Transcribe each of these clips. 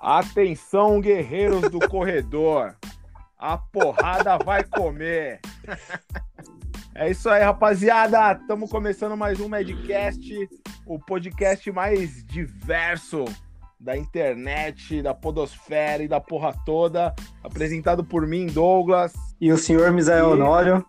Atenção, guerreiros do corredor. A porrada vai comer. É isso aí, rapaziada. Estamos começando mais um Medcast, o podcast mais diverso da internet, da podosfera e da porra toda. Apresentado por mim, Douglas. E o senhor Misael e... Honório.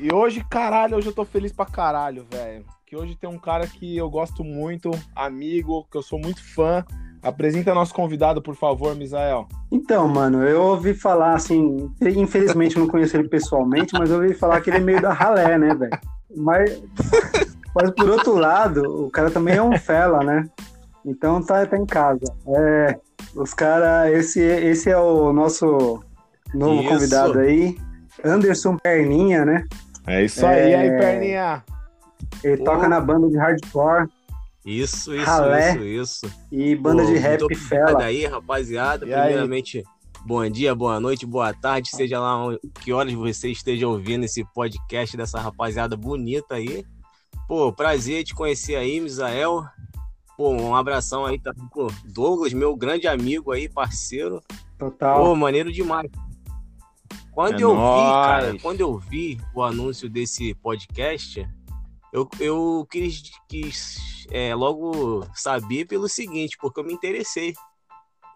E hoje, caralho, hoje eu tô feliz pra caralho, velho. Que hoje tem um cara que eu gosto muito, amigo, que eu sou muito fã. Apresenta nosso convidado, por favor, Misael. Então, mano, eu ouvi falar assim, infelizmente não conheço ele pessoalmente, mas eu ouvi falar que ele é meio da ralé, né, velho? Mas, mas por outro lado, o cara também é um fela, né? Então tá, tá em casa. É, os caras, esse, esse é o nosso novo Isso. convidado aí, Anderson Perninha, né? É isso aí, é... aí, Perninha. Ele Pô. toca na banda de hardcore. Isso, isso, Ralé, isso, isso. E banda Pô, de rap fela. aí, rapaziada. E Primeiramente, aí? bom dia, boa noite, boa tarde, seja lá que horas você esteja ouvindo esse podcast dessa rapaziada bonita aí. Pô, prazer te conhecer aí, Misael. Pô, um abração aí, tá? Pô, Douglas, meu grande amigo aí, parceiro. Total. Pô, maneiro demais. Quando é eu nóis. vi, cara, quando eu vi o anúncio desse podcast, eu, eu quis, quis é, logo saber pelo seguinte, porque eu me interessei.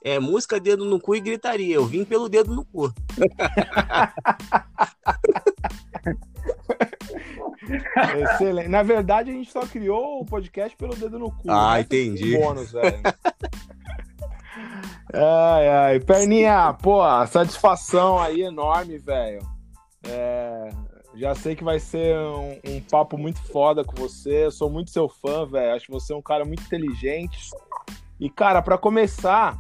É música, dedo no cu e gritaria. Eu vim pelo dedo no cu. Excelente. Na verdade, a gente só criou o podcast pelo dedo no cu. Ah, né? entendi. Bônus, velho. ai, ai. Perninha, pô, satisfação aí enorme, velho. É, já sei que vai ser um, um, papo muito foda com você. Eu sou muito seu fã, velho. Acho que você é um cara muito inteligente. E, cara, para começar,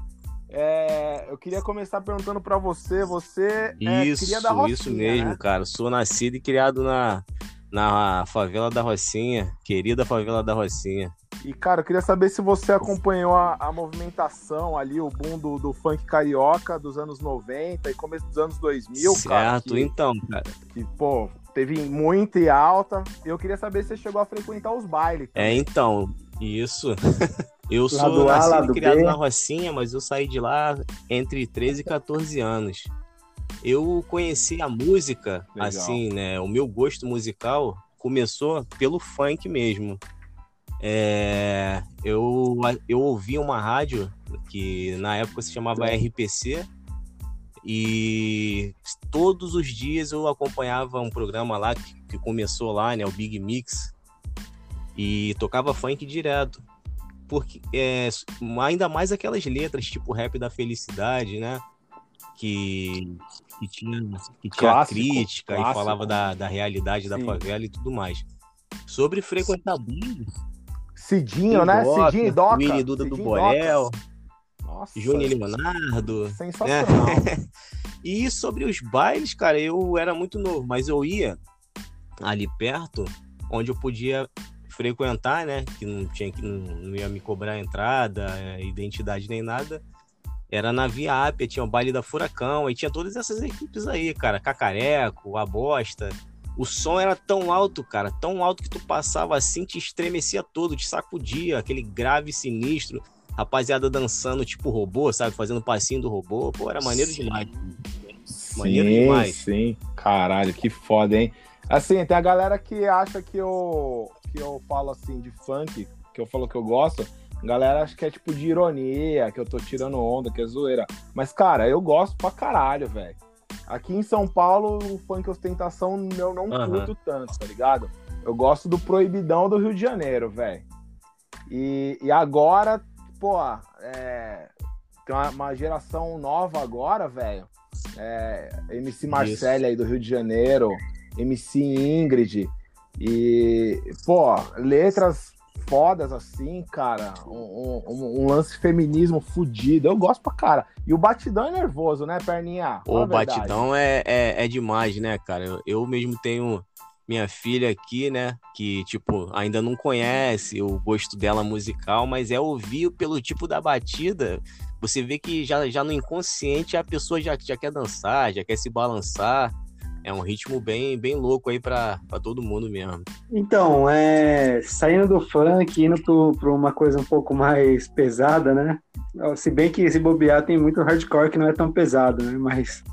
é, eu queria começar perguntando para você. Você é isso, cria da Rocinha, Isso mesmo, né? cara. Sou nascido e criado na, na favela da Rocinha, querida favela da Rocinha. E, cara, eu queria saber se você acompanhou a, a movimentação ali, o boom do, do, funk carioca dos anos 90 e começo dos anos 2000, certo, cara. Certo, então, cara. Que, pô, teve muita e alta. Eu queria saber se você chegou a frequentar os bailes. Também. É, então, isso. eu sou nascido e criado B. na Rocinha, mas eu saí de lá entre 13 e 14 anos. Eu conheci a música, Legal. assim, né? O meu gosto musical começou pelo funk mesmo. É, eu, eu ouvi uma rádio que na época se chamava RPC, e todos os dias eu acompanhava um programa lá que, que começou lá, né? O Big Mix. E tocava funk direto. Porque é, ainda mais aquelas letras, tipo rap da felicidade, né? Que, que tinha, que tinha clássico, crítica clássico. e falava da, da realidade da Sim. favela e tudo mais. Sobre frequentar Cidinho, né? Cidinho e Doca. Winnie Duda Cidinho do Borel. Doca. Nossa. Júnior Leonardo. Sensacional. Né? e sobre os bailes, cara, eu era muito novo, mas eu ia ali perto, onde eu podia frequentar, né? Que não tinha que não, não ia me cobrar entrada, é, identidade nem nada. Era na Via Ápia, tinha o baile da Furacão, aí tinha todas essas equipes aí, cara. Cacareco, a bosta. O som era tão alto, cara, tão alto que tu passava assim, te estremecia todo, te sacudia, aquele grave sinistro rapaziada dançando tipo robô, sabe? Fazendo passinho do robô. Pô, era maneiro sim. demais. Maneiro sim, demais. Sim, caralho, que foda, hein? Assim, tem a galera que acha que eu, que eu falo assim de funk, que eu falo que eu gosto. A galera acha que é tipo de ironia, que eu tô tirando onda, que é zoeira. Mas, cara, eu gosto pra caralho, velho. Aqui em São Paulo, o funk ostentação eu não uhum. curto tanto, tá ligado? Eu gosto do proibidão do Rio de Janeiro, velho. E, e agora pô, é, tem uma, uma, geração nova agora, velho. É, MC Marcele aí do Rio de Janeiro, MC Ingrid. E, pô, letras fodas assim, cara. Um, um, um, lance feminismo fudido. Eu gosto pra cara. E o batidão é nervoso, né, perninha? O batidão é, é, é, demais, né, cara? Eu, eu mesmo tenho minha filha aqui, né? Que, tipo, ainda não conhece o gosto dela musical, mas é ouvir pelo tipo da batida. Você vê que já, já no inconsciente a pessoa já, já quer dançar, já quer se balançar. é um ritmo bem, bem louco aí para todo mundo mesmo. Então, é, saindo do funk, indo para uma coisa um pouco mais pesada, né? Se bem que esse bobear tem muito hardcore que não é tão pesado, né? Mas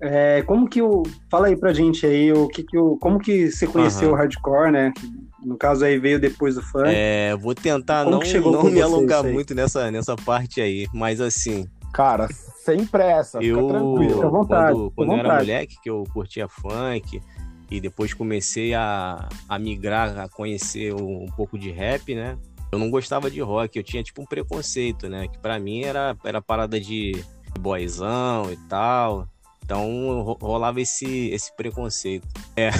é, como que o. Fala aí pra gente aí o que, que o. Como que você conheceu uhum. o hardcore, né? No caso aí veio depois do funk. É, vou tentar como não, não me alongar muito nessa, nessa parte aí, mas assim. Cara, sem pressa, eu, fica tranquilo. vontade, quando, quando eu era moleque, que eu curtia funk, e depois comecei a, a migrar, a conhecer um, um pouco de rap, né? Eu não gostava de rock, eu tinha tipo um preconceito, né? Que para mim era, era parada de boyzão e tal. Então rolava esse, esse preconceito. É.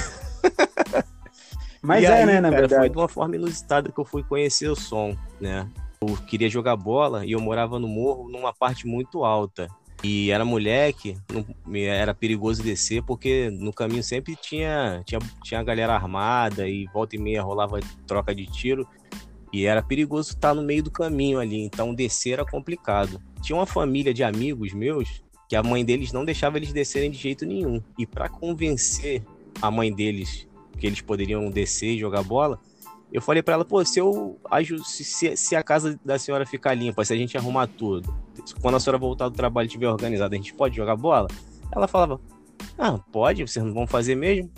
Mas e é, aí, né, na cara, verdade. Foi de uma forma inusitada que eu fui conhecer o som, né? Eu queria jogar bola e eu morava no morro numa parte muito alta. E era moleque, não, era perigoso descer, porque no caminho sempre tinha, tinha, tinha galera armada e volta e meia rolava troca de tiro. E era perigoso estar no meio do caminho ali, então descer era complicado. Tinha uma família de amigos meus que a mãe deles não deixava eles descerem de jeito nenhum. E para convencer a mãe deles que eles poderiam descer e jogar bola, eu falei para ela, pô, se eu se, se a casa da senhora ficar limpa, se a gente arrumar tudo, quando a senhora voltar do trabalho e estiver organizada, a gente pode jogar bola? Ela falava, ah, pode, vocês não vão fazer mesmo?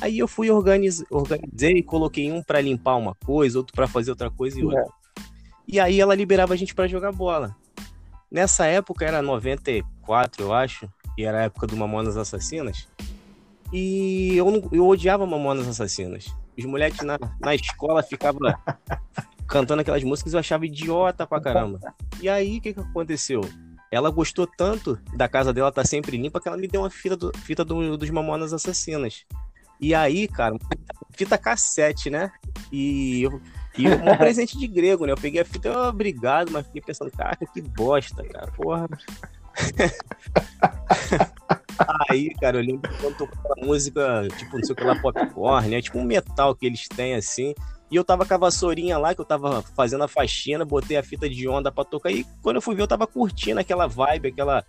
Aí eu fui organiz, organizei, coloquei um para limpar uma coisa, outro para fazer outra coisa e outra. É. E aí ela liberava a gente para jogar bola. Nessa época era 94, eu acho, e era a época do Mamonas Assassinas. E eu, não, eu odiava Mamonas Assassinas. Os moleques na, na escola ficavam cantando aquelas músicas e eu achava idiota pra caramba. E aí, o que, que aconteceu? Ela gostou tanto da casa dela estar tá sempre limpa que ela me deu uma fita, do, fita do, dos Mamonas Assassinas. E aí, cara, fita cassete, né? E eu, e um presente de grego, né? Eu peguei a fita, oh, obrigado, mas fiquei pensando, cara, que bosta, cara, porra. Aí, cara, eu lembro quando tocou a música, tipo, não sei o que lá, popcorn, né? Tipo um metal que eles têm assim. E eu tava com a vassourinha lá, que eu tava fazendo a faxina, botei a fita de onda pra tocar. E quando eu fui ver, eu tava curtindo aquela vibe, aquela,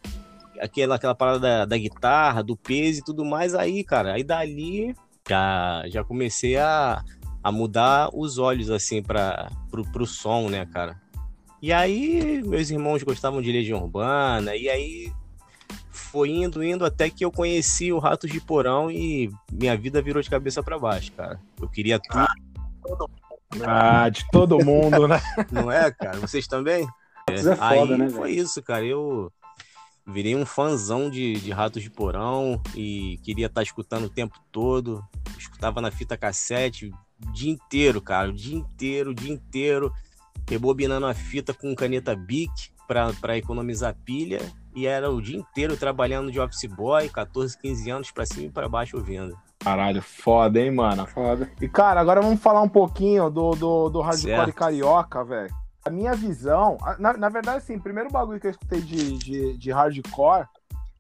aquela, aquela parada da, da guitarra, do peso e tudo mais. Aí, cara, aí dali já, já comecei a, a mudar os olhos, assim, pra, pro, pro som, né, cara? E aí, meus irmãos gostavam de Legião Urbana, e aí foi indo, indo, até que eu conheci o Ratos de Porão e minha vida virou de cabeça para baixo, cara. Eu queria tudo. Ah, de todo mundo, né? Não é, cara? Vocês também? É, é foda, aí né, foi isso, cara. Eu virei um fãzão de, de Ratos de Porão e queria estar tá escutando o tempo todo. Escutava na fita cassete o dia inteiro, cara. O dia inteiro, o dia inteiro. Rebobinando a fita com caneta Bic para economizar pilha e era o dia inteiro trabalhando de office boy, 14, 15 anos, pra cima e pra baixo ouvindo. Caralho, foda, hein, mano? Foda. E, cara, agora vamos falar um pouquinho do, do, do hardcore certo. carioca, velho. A minha visão, na, na verdade, assim, primeiro bagulho que eu escutei de, de, de hardcore,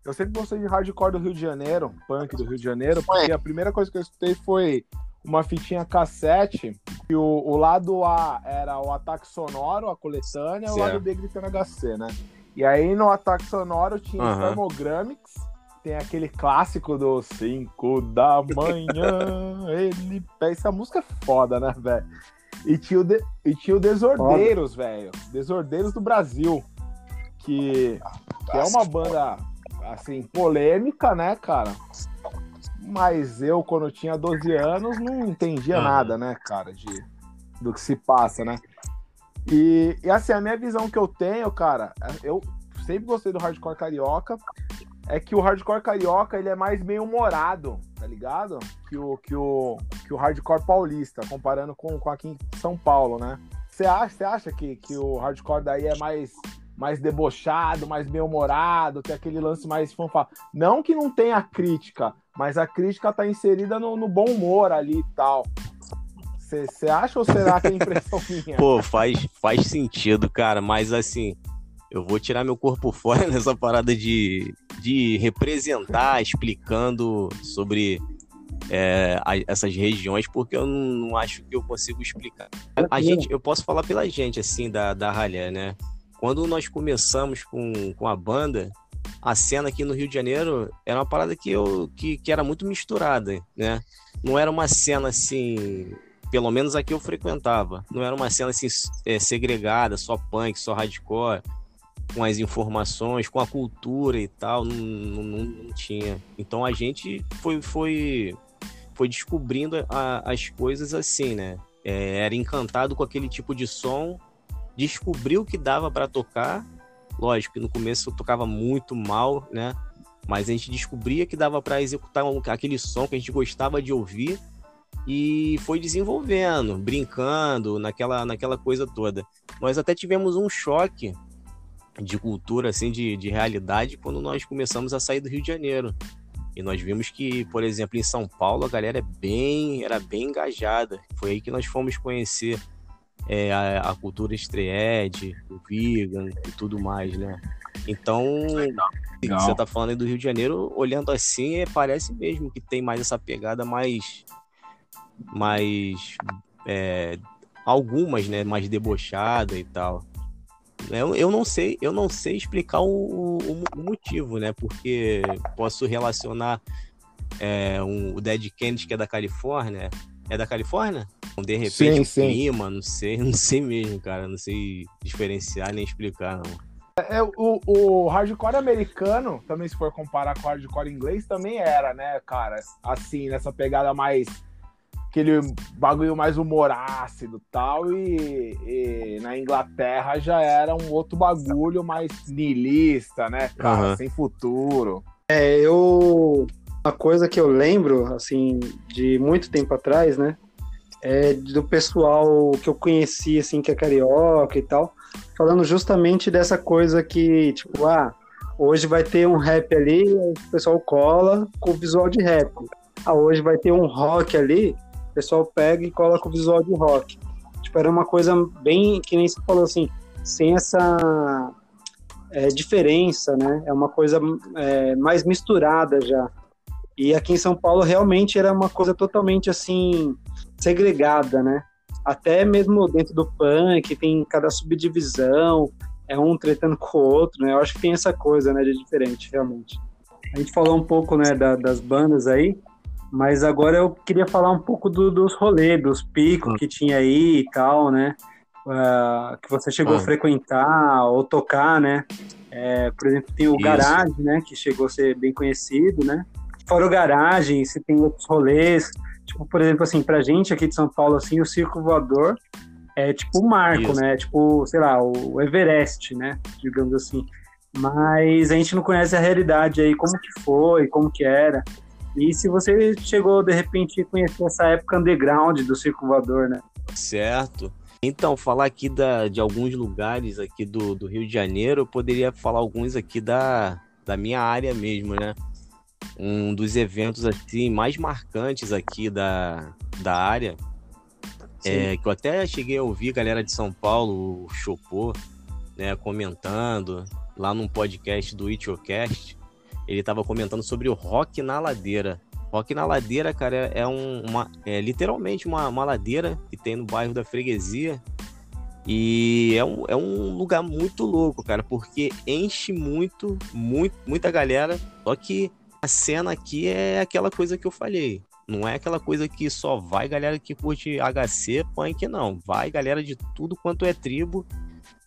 eu sempre gostei de hardcore do Rio de Janeiro, punk do Rio de Janeiro, porque a primeira coisa que eu escutei foi uma fitinha cassete, e o, o lado A era o ataque sonoro, a coletânea, e o lado B gritando HC, né? E aí no ataque sonoro tinha uhum. Thermogramics, tem aquele clássico do 5 da manhã, ele. Essa música é foda, né, velho? E tinha o, de... e tinha o Desordeiros, velho. Desordeiros do Brasil. Que... que é uma banda, assim, polêmica, né, cara? Mas eu, quando tinha 12 anos, não entendia nada, né, cara, de... do que se passa, né? E, e assim, a minha visão que eu tenho, cara, eu sempre gostei do hardcore carioca. É que o hardcore carioca ele é mais meio humorado, tá ligado? Que o, que o, que o hardcore paulista, comparando com, com aqui em São Paulo, né? Você acha, você acha que, que o hardcore daí é mais, mais debochado, mais bem humorado, tem aquele lance mais fanfá? Não que não tenha crítica, mas a crítica tá inserida no, no bom humor ali e tal. Você acha ou será que é impressão minha? Pô, faz, faz sentido, cara, mas assim, eu vou tirar meu corpo fora nessa parada de, de representar, explicando sobre é, a, essas regiões, porque eu não, não, acho que eu consigo explicar. A, a gente, eu posso falar pela gente, assim, da, da Ralé, né? Quando nós começamos com, com a banda, a cena aqui no Rio de Janeiro era uma parada que, eu, que, que era muito misturada, né? Não era uma cena assim, pelo menos aqui eu frequentava, não era uma cena assim é, segregada, só punk, só hardcore, com as informações, com a cultura e tal, não, não, não tinha. Então a gente foi, foi, foi descobrindo a, as coisas assim, né? É, era encantado com aquele tipo de som, descobriu que dava para tocar. Lógico que no começo eu tocava muito mal, né? Mas a gente descobria que dava para executar aquele som que a gente gostava de ouvir e foi desenvolvendo, brincando naquela, naquela coisa toda. Nós até tivemos um choque de cultura, assim, de, de realidade, quando nós começamos a sair do Rio de Janeiro. E nós vimos que, por exemplo, em São Paulo a galera é bem, era bem engajada. Foi aí que nós fomos conhecer é, a, a, cultura estreed, o vegan e tudo mais, né? Então, Legal. você tá falando aí do Rio de Janeiro, olhando assim, é, parece mesmo que tem mais essa pegada mais. mais. É, algumas, né? Mais debochada e tal. Eu, eu não sei, eu não sei explicar o, o, o motivo, né? Porque posso relacionar é, um, o Dead Kennedy, que é da Califórnia. É da Califórnia? De repente, sim, o sim. clima, não sei, não sei mesmo, cara. Não sei diferenciar nem explicar, não. É, o, o hardcore americano, também se for comparar com o hardcore inglês, também era, né, cara? Assim, nessa pegada mais aquele bagulho mais humor ácido tal, e, e na Inglaterra já era um outro bagulho mais niilista, né, cara, uhum. sem futuro. É, eu... Uma coisa que eu lembro, assim, de muito tempo atrás, né, é do pessoal que eu conheci, assim, que é carioca e tal, falando justamente dessa coisa que, tipo, ah, hoje vai ter um rap ali, o pessoal cola com o visual de rap. Ah, hoje vai ter um rock ali, o pessoal pega e coloca o visual de rock. Tipo, era uma coisa bem, que nem você falou assim, sem essa é, diferença, né? É uma coisa é, mais misturada já. E aqui em São Paulo realmente era uma coisa totalmente assim segregada, né? Até mesmo dentro do punk tem cada subdivisão, é um tretando com o outro, né? Eu acho que tem essa coisa, né, de diferente, realmente. A gente falou um pouco, né, da, das bandas aí, mas agora eu queria falar um pouco do, dos rolês, dos picos que tinha aí e tal, né? Uh, que você chegou ah. a frequentar ou tocar, né? É, por exemplo, tem o Isso. Garage, né? Que chegou a ser bem conhecido, né? Fora o Garage, se tem outros rolês. Tipo, por exemplo, assim, pra gente aqui de São Paulo, assim, o Circo Voador é tipo o marco, Isso. né? Tipo, sei lá, o Everest, né? Digamos assim. Mas a gente não conhece a realidade aí, como que foi, como que era. E se você chegou, de repente, a conhecer essa época underground do Circo Voador, né? Certo. Então, falar aqui da, de alguns lugares aqui do, do Rio de Janeiro, eu poderia falar alguns aqui da, da minha área mesmo, né? Um dos eventos assim mais marcantes aqui da, da área, é, que eu até cheguei a ouvir galera de São Paulo, o Chopô, né, comentando lá num podcast do Itchocast, ele estava comentando sobre o rock na ladeira. Rock na ladeira, cara, é, um, uma, é literalmente uma, uma ladeira que tem no bairro da Freguesia. E é um, é um lugar muito louco, cara, porque enche muito, muito, muita galera. Só que a cena aqui é aquela coisa que eu falei. Não é aquela coisa que só vai galera que curte HC, punk, não. Vai galera de tudo quanto é tribo,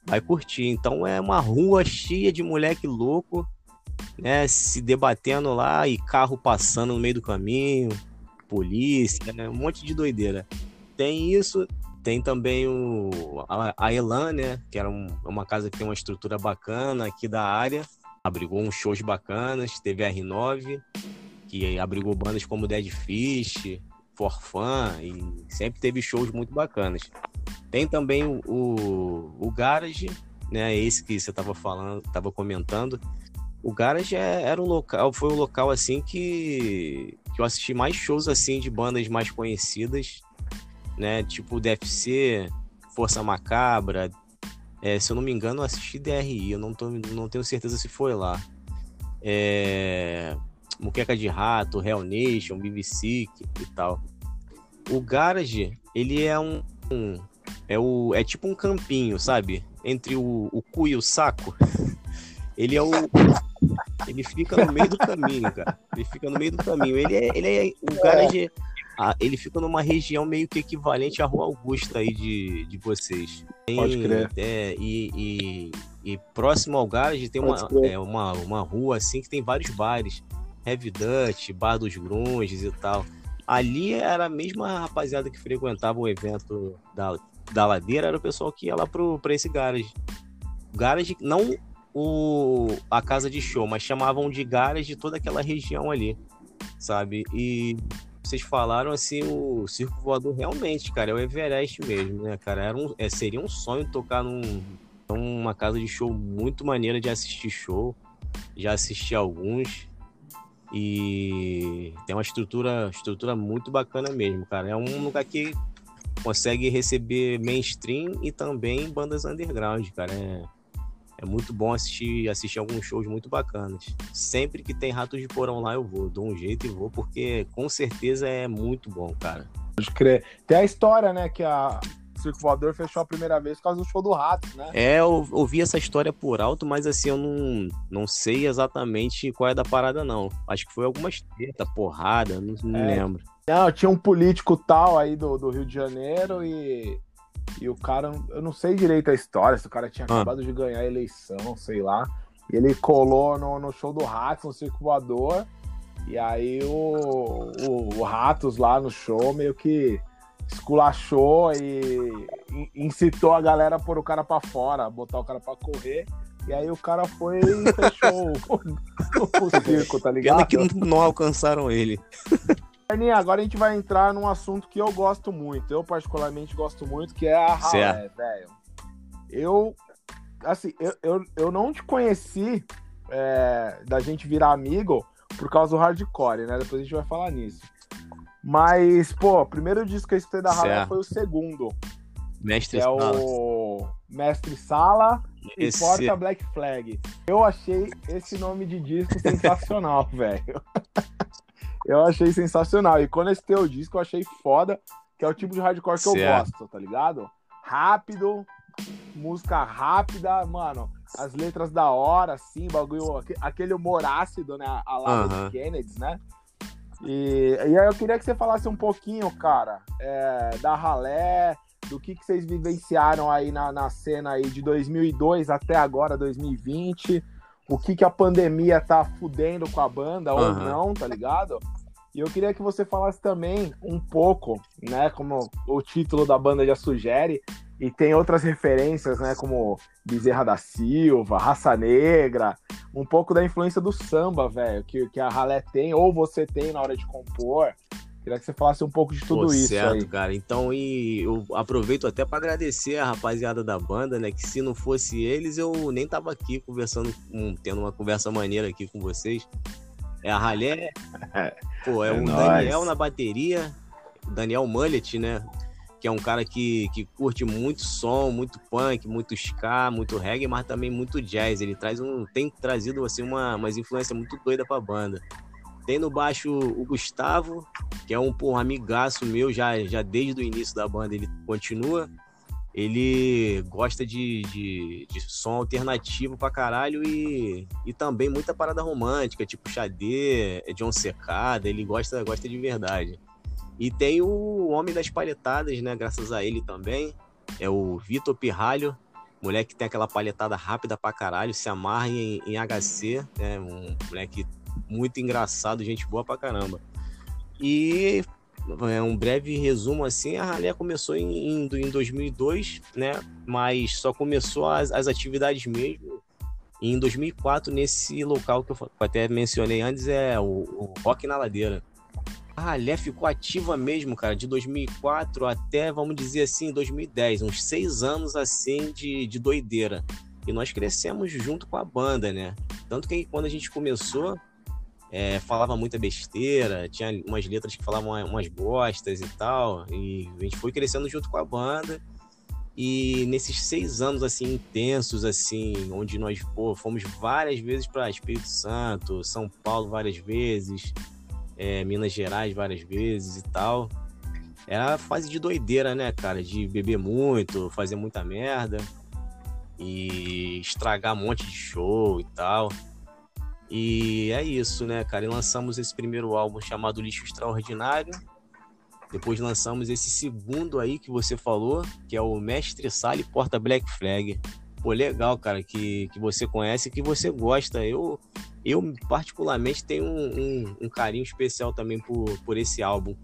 vai curtir. Então é uma rua cheia de moleque louco né, se debatendo lá e carro passando no meio do caminho, polícia, né, um monte de doideira. Tem isso, tem também o, a, a Elan, né, que era um, uma casa que tem uma estrutura bacana aqui da área, abrigou uns shows bacanas, teve a R9, que abrigou bandas como Dead Fish, Forfan, e sempre teve shows muito bacanas. Tem também o, o, o Garage, né, esse que você estava falando, estava comentando, o Garage é, era um local, foi um local assim que, que eu assisti mais shows assim de bandas mais conhecidas, né? Tipo DFC, Força Macabra. É, se eu não me engano, eu assisti DRI, eu não, tô, não tenho certeza se foi lá. É, Muqueca de Rato, Hell Nation, BBC e tal. O Garage, ele é um, um, é, o, é tipo um campinho, sabe? Entre o, o cu e o saco. Ele é o. Ele fica no meio do caminho, cara. Ele fica no meio do caminho. Ele é, ele é o garage. Ah, ele fica numa região meio que equivalente à Rua Augusta aí de, de vocês. Tem, Pode crer. É, e, e, e, próximo ao garage tem uma, é, uma, uma rua assim que tem vários bares. Heavy Dutch, Bar dos Grunges e tal. Ali era a mesma rapaziada que frequentava o evento da, da ladeira, era o pessoal que ia lá pro, pra esse garage. Garage, não o, a casa de show, mas chamavam de garage de toda aquela região ali, sabe? E vocês falaram assim, o Circo Voador realmente, cara, é o Everest mesmo, né, cara? Era um, é, seria um sonho tocar num, numa casa de show muito maneira de assistir show. Já assisti alguns. E tem uma estrutura, estrutura muito bacana mesmo, cara. É um lugar que consegue receber mainstream e também bandas underground, cara. É, é muito bom assistir, assistir alguns shows muito bacanas. Sempre que tem Ratos de Porão lá, eu vou. Dou um jeito e vou, porque com certeza é muito bom, cara. Pode crer. Tem a história, né, que a Circo Voador fechou a primeira vez por causa do show do Ratos, né? É, eu ouvi essa história por alto, mas assim, eu não, não sei exatamente qual é da parada, não. Acho que foi algumas treta, porrada, não, não é. lembro. Não, tinha um político tal aí do, do Rio de Janeiro e e o cara, eu não sei direito a história, se o cara tinha ah. acabado de ganhar a eleição, sei lá. E ele colou no, no show do Ratos, no Circo Voador. E aí o, o, o Ratos lá no show meio que esculachou e incitou a galera a pôr o cara pra fora, botar o cara pra correr. E aí o cara foi e fechou o, o, circo, tá ligado? Pena que não alcançaram ele. Arninha, agora a gente vai entrar num assunto que eu gosto muito. Eu, particularmente, gosto muito, que é a ralé, velho. Eu, assim, eu, eu, eu não te conheci é, da gente virar amigo por causa do hardcore, né? Depois a gente vai falar nisso. Mas, pô, o primeiro disco que eu escutei da Ralé foi o segundo. Mestre é Sala. o Mestre Sala esse... e Porta Black Flag. Eu achei esse nome de disco sensacional, velho. Eu achei sensacional. E quando esse teu disco, eu achei foda, que é o tipo de hardcore que certo. eu gosto, tá ligado? Rápido, música rápida, mano. As letras da hora, assim, bagulho, aquele humor ácido, né? A lá uh -huh. Kennedy, né? E, e aí eu queria que você falasse um pouquinho, cara, é, da ralé, do que, que vocês vivenciaram aí na, na cena aí de 2002 até agora, 2020, o que, que a pandemia tá fudendo com a banda ou não, tá ligado? E eu queria que você falasse também um pouco, né, como o título da banda já sugere, e tem outras referências, né, como Bezerra da Silva, Raça Negra, um pouco da influência do samba, velho, que, que a Ralé tem, ou você tem na hora de compor. Queria que você falasse um pouco de tudo Pô, isso certo, aí. cara. Então, e eu aproveito até para agradecer a rapaziada da banda, né? Que se não fosse eles, eu nem tava aqui conversando, tendo uma conversa maneira aqui com vocês. É a Ralé. Pô, é, é o nóis. Daniel na bateria. Daniel Mullet, né? Que é um cara que, que curte muito som, muito punk, muito ska, muito reggae, mas também muito jazz. Ele traz um, tem trazido assim uma, umas influências muito doida pra banda. Tem no baixo o Gustavo, que é um, um amigaço meu, já, já desde o início da banda ele continua. Ele gosta de, de, de som alternativo pra caralho e, e também muita parada romântica, tipo Xadê, John Secada, ele gosta, gosta de verdade. E tem o Homem das Palhetadas, né? Graças a ele também. É o Vitor Pirralho, moleque que tem aquela palhetada rápida pra caralho, se amarra em, em HC, né? Um moleque muito engraçado, gente boa pra caramba. E é, um breve resumo assim, a Ralé começou em, em 2002, né? Mas só começou as, as atividades mesmo em 2004 nesse local que eu até mencionei antes, é o, o Rock na Ladeira. A Ralé ficou ativa mesmo, cara, de 2004 até, vamos dizer assim, 2010, uns seis anos assim de, de doideira. E nós crescemos junto com a banda, né? Tanto que quando a gente começou, é, falava muita besteira, tinha umas letras que falavam umas bostas e tal, e a gente foi crescendo junto com a banda. E nesses seis anos assim intensos, assim, onde nós pô, fomos várias vezes para Espírito Santo, São Paulo várias vezes, é, Minas Gerais várias vezes e tal. Era fase de doideira, né, cara? De beber muito, fazer muita merda e estragar um monte de show e tal. E é isso, né, cara? E lançamos esse primeiro álbum chamado Lixo Extraordinário. Depois lançamos esse segundo aí que você falou, que é o Mestre Sala e Porta Black Flag. Pô, legal, cara, que, que você conhece e que você gosta. Eu, eu particularmente, tenho um, um, um carinho especial também por, por esse álbum.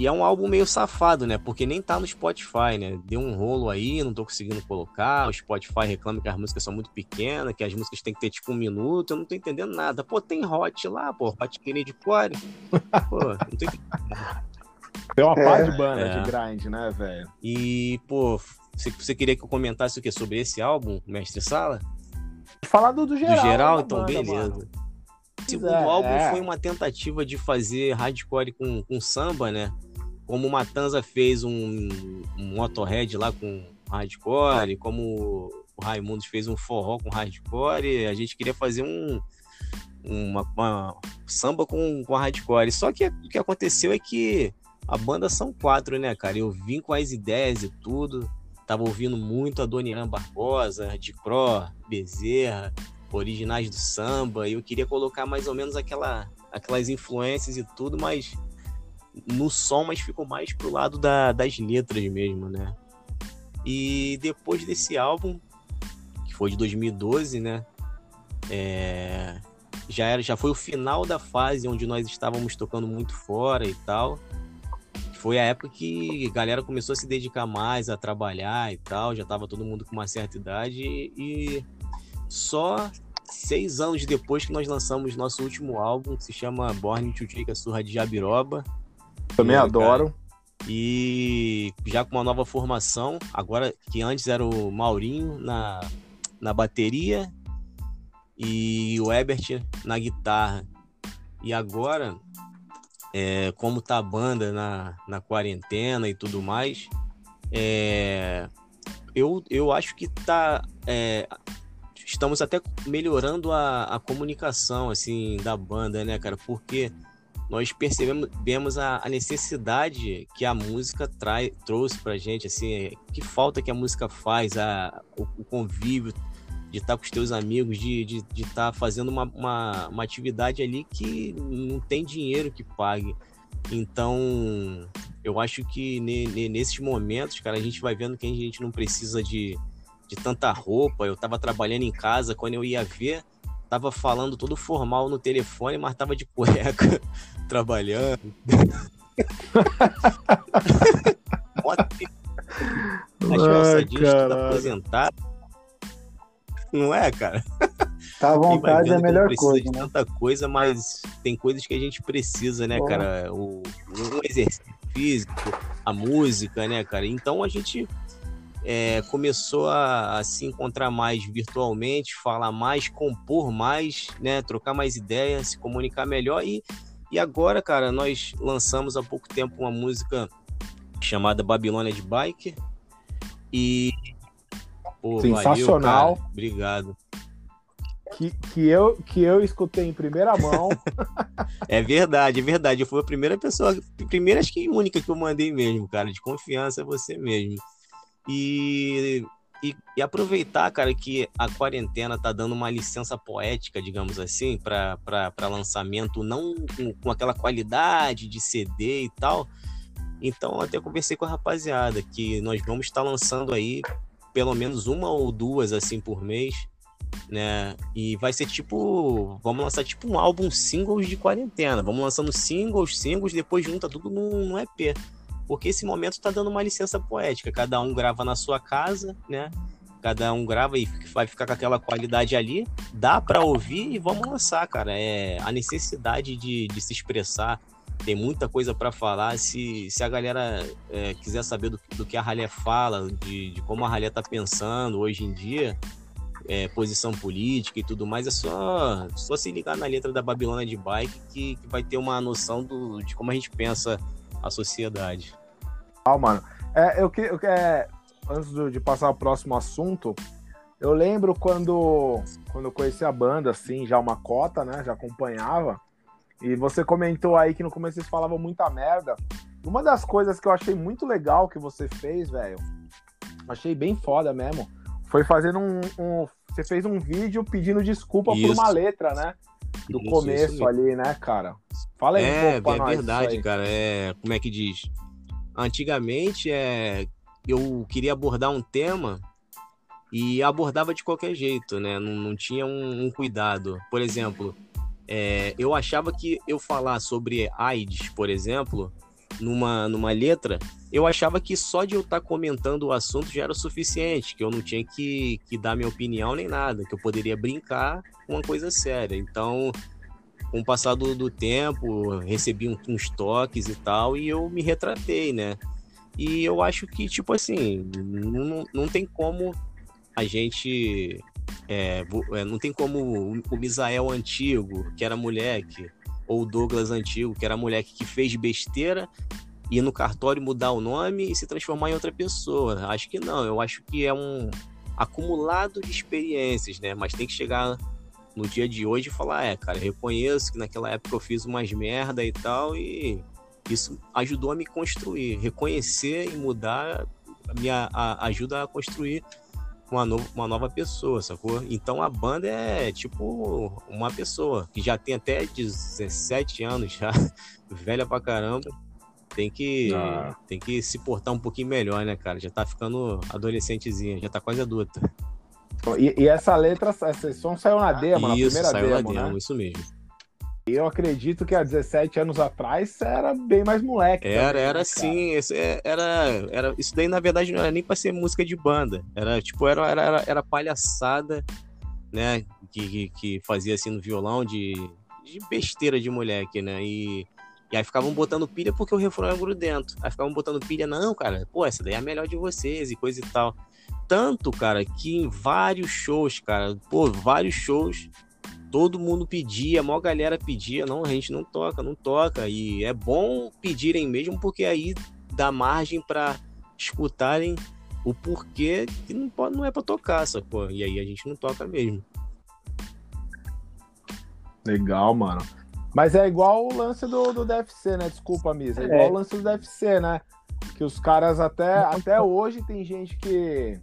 E é um álbum meio safado, né? Porque nem tá no Spotify, né? Deu um rolo aí, não tô conseguindo colocar. O Spotify reclama que as músicas são muito pequenas, que as músicas têm que ter tipo um minuto. Eu não tô entendendo nada. Pô, tem hot lá, pô. Hot de Core. Pô, não tô entendendo. Tem uma é, pá de banda é. de grind, né, velho? E, pô, você, você queria que eu comentasse o que sobre esse álbum, Mestre Sala? Falar do, do geral. Do geral, então, banda, beleza. Mano. O segundo é, álbum é. foi uma tentativa de fazer hardcore com, com samba, né? Como o Matanza fez um, um Motorhead lá com hardcore, como o Raimundos fez um forró com hardcore, a gente queria fazer um uma, uma samba com, com hardcore. Só que o que aconteceu é que a banda são quatro, né, cara? Eu vim com as ideias e tudo. Tava ouvindo muito a Doniran Barbosa, de Cro, Bezerra, originais do samba. E eu queria colocar mais ou menos aquela, aquelas influências e tudo, mas no som, mas ficou mais pro lado da, das letras mesmo, né? E depois desse álbum, que foi de 2012, né? É, já era, já foi o final da fase onde nós estávamos tocando muito fora e tal foi a época que a galera começou a se dedicar mais a trabalhar e tal, já tava todo mundo com uma certa idade e só seis anos depois que nós lançamos nosso último álbum, que se chama Born to Take a Surra de Jabiroba. Também e, adoro. Cara, e já com uma nova formação, agora que antes era o Maurinho na, na bateria e o Ebert na guitarra. E agora é, como tá a banda na, na quarentena e tudo mais, é, eu, eu acho que tá. É, estamos até melhorando a, a comunicação assim da banda, né, cara? Porque nós percebemos a, a necessidade que a música trai, trouxe pra gente, assim, que falta que a música faz, a, o, o convívio de estar com os teus amigos, de estar de, de tá fazendo uma, uma, uma, atividade ali que não tem dinheiro que pague. Então, eu acho que ne, ne, nesses momentos, cara, a gente vai vendo que a gente não precisa de, de tanta roupa. Eu tava trabalhando em casa, quando eu ia ver, tava falando todo formal no telefone, mas tava de cueca trabalhando. Acho que aposentado não é, cara? Tá à vontade é a melhor coisa. De né? tanta coisa, mas tem coisas que a gente precisa, né, cara? O, o exercício físico, a música, né, cara? Então a gente é, começou a, a, se encontrar mais virtualmente, falar mais, compor mais, né, trocar mais ideias, se comunicar melhor e, e agora, cara, nós lançamos há pouco tempo uma música chamada Babilônia de Bike e Pô, Sensacional. Valeu, Obrigado. Que, que, eu, que eu escutei em primeira mão. é verdade, é verdade. Eu fui a primeira pessoa, primeira, acho que única que eu mandei mesmo, cara. De confiança é você mesmo. E, e, e, aproveitar, cara, que a quarentena tá dando uma licença poética, digamos assim, para lançamento, não com, com aquela qualidade de CD e tal. Então, até conversei com a rapaziada que nós vamos estar lançando aí pelo menos uma ou duas assim por mês, né? E vai ser tipo, vamos lançar tipo um álbum singles de quarentena. Vamos lançando singles, singles, depois junta tudo num, num EP. Porque esse momento tá dando uma licença poética. Cada um grava na sua casa, né? Cada um grava e vai ficar com aquela qualidade ali. Dá para ouvir e vamos lançar, cara. É a necessidade de, de se expressar tem muita coisa para falar. Se, se a galera é, quiser saber do, do, que a Ralé fala, de, de como a Ralé tá pensando hoje em dia, é, posição política e tudo mais, é só, só se ligar na letra da Babilônia de Bike que, que vai ter uma noção do, de como a gente pensa a sociedade. Ah, mano. É, eu, que, eu é, antes de passar ao próximo assunto, eu lembro quando, quando eu conheci a banda, assim, já uma cota, né? Já acompanhava. E você comentou aí que no começo vocês falavam muita merda. Uma das coisas que eu achei muito legal que você fez, velho, achei bem foda mesmo, foi fazendo um, um você fez um vídeo pedindo desculpa isso. por uma letra, né? Do isso, começo isso ali, né, cara? Fala aí é, um pouco É verdade, cara. É, como é que diz? Antigamente, é, eu queria abordar um tema e abordava de qualquer jeito, né? Não, não tinha um, um cuidado. Por exemplo, é, eu achava que eu falar sobre AIDS, por exemplo, numa, numa letra, eu achava que só de eu estar tá comentando o assunto já era o suficiente, que eu não tinha que, que dar minha opinião nem nada, que eu poderia brincar com uma coisa séria. Então, com o passar do, do tempo, recebi um, uns toques e tal, e eu me retratei, né? E eu acho que, tipo assim, não, não tem como a gente é, é, não tem como o Misael antigo, que era moleque, ou o Douglas antigo, que era moleque que fez besteira, ir no cartório mudar o nome e se transformar em outra pessoa. Acho que não, eu acho que é um acumulado de experiências, né? Mas tem que chegar no dia de hoje falar, é, cara, reconheço que naquela época eu fiz umas merda e tal, e isso ajudou a me construir. Reconhecer e mudar me ajuda a construir uma, no, uma nova pessoa, sacou? Então a banda é tipo uma pessoa que já tem até 17 anos já, velha pra caramba. Tem que, ah. tem que se portar um pouquinho melhor, né, cara? Já tá ficando adolescentezinha, já tá quase adulta. E, e essa letra, esse som saiu na demo, na primeira saiu demo, na demo, né? isso mesmo. Eu acredito que há 17 anos atrás era bem mais moleque. Era, também, era né, sim. Isso, é, era, era, isso daí, na verdade, não era nem pra ser música de banda. Era tipo, era, era, era palhaçada, né? Que, que, que fazia assim no violão de, de besteira de moleque, né? E, e aí ficavam botando pilha porque o refrão era grudento. Aí ficavam botando pilha, não, cara, pô, essa daí é a melhor de vocês e coisa e tal. Tanto, cara, que em vários shows, cara, pô, vários shows todo mundo pedia, a maior galera pedia, não, a gente não toca, não toca. E é bom pedirem mesmo, porque aí dá margem para escutarem o porquê que não, pode, não é para tocar, sacou? E aí a gente não toca mesmo. Legal, mano. Mas é igual o lance do, do DFC, né? Desculpa, Misa. É, é igual o lance do DFC, né? Que os caras até, até hoje tem gente que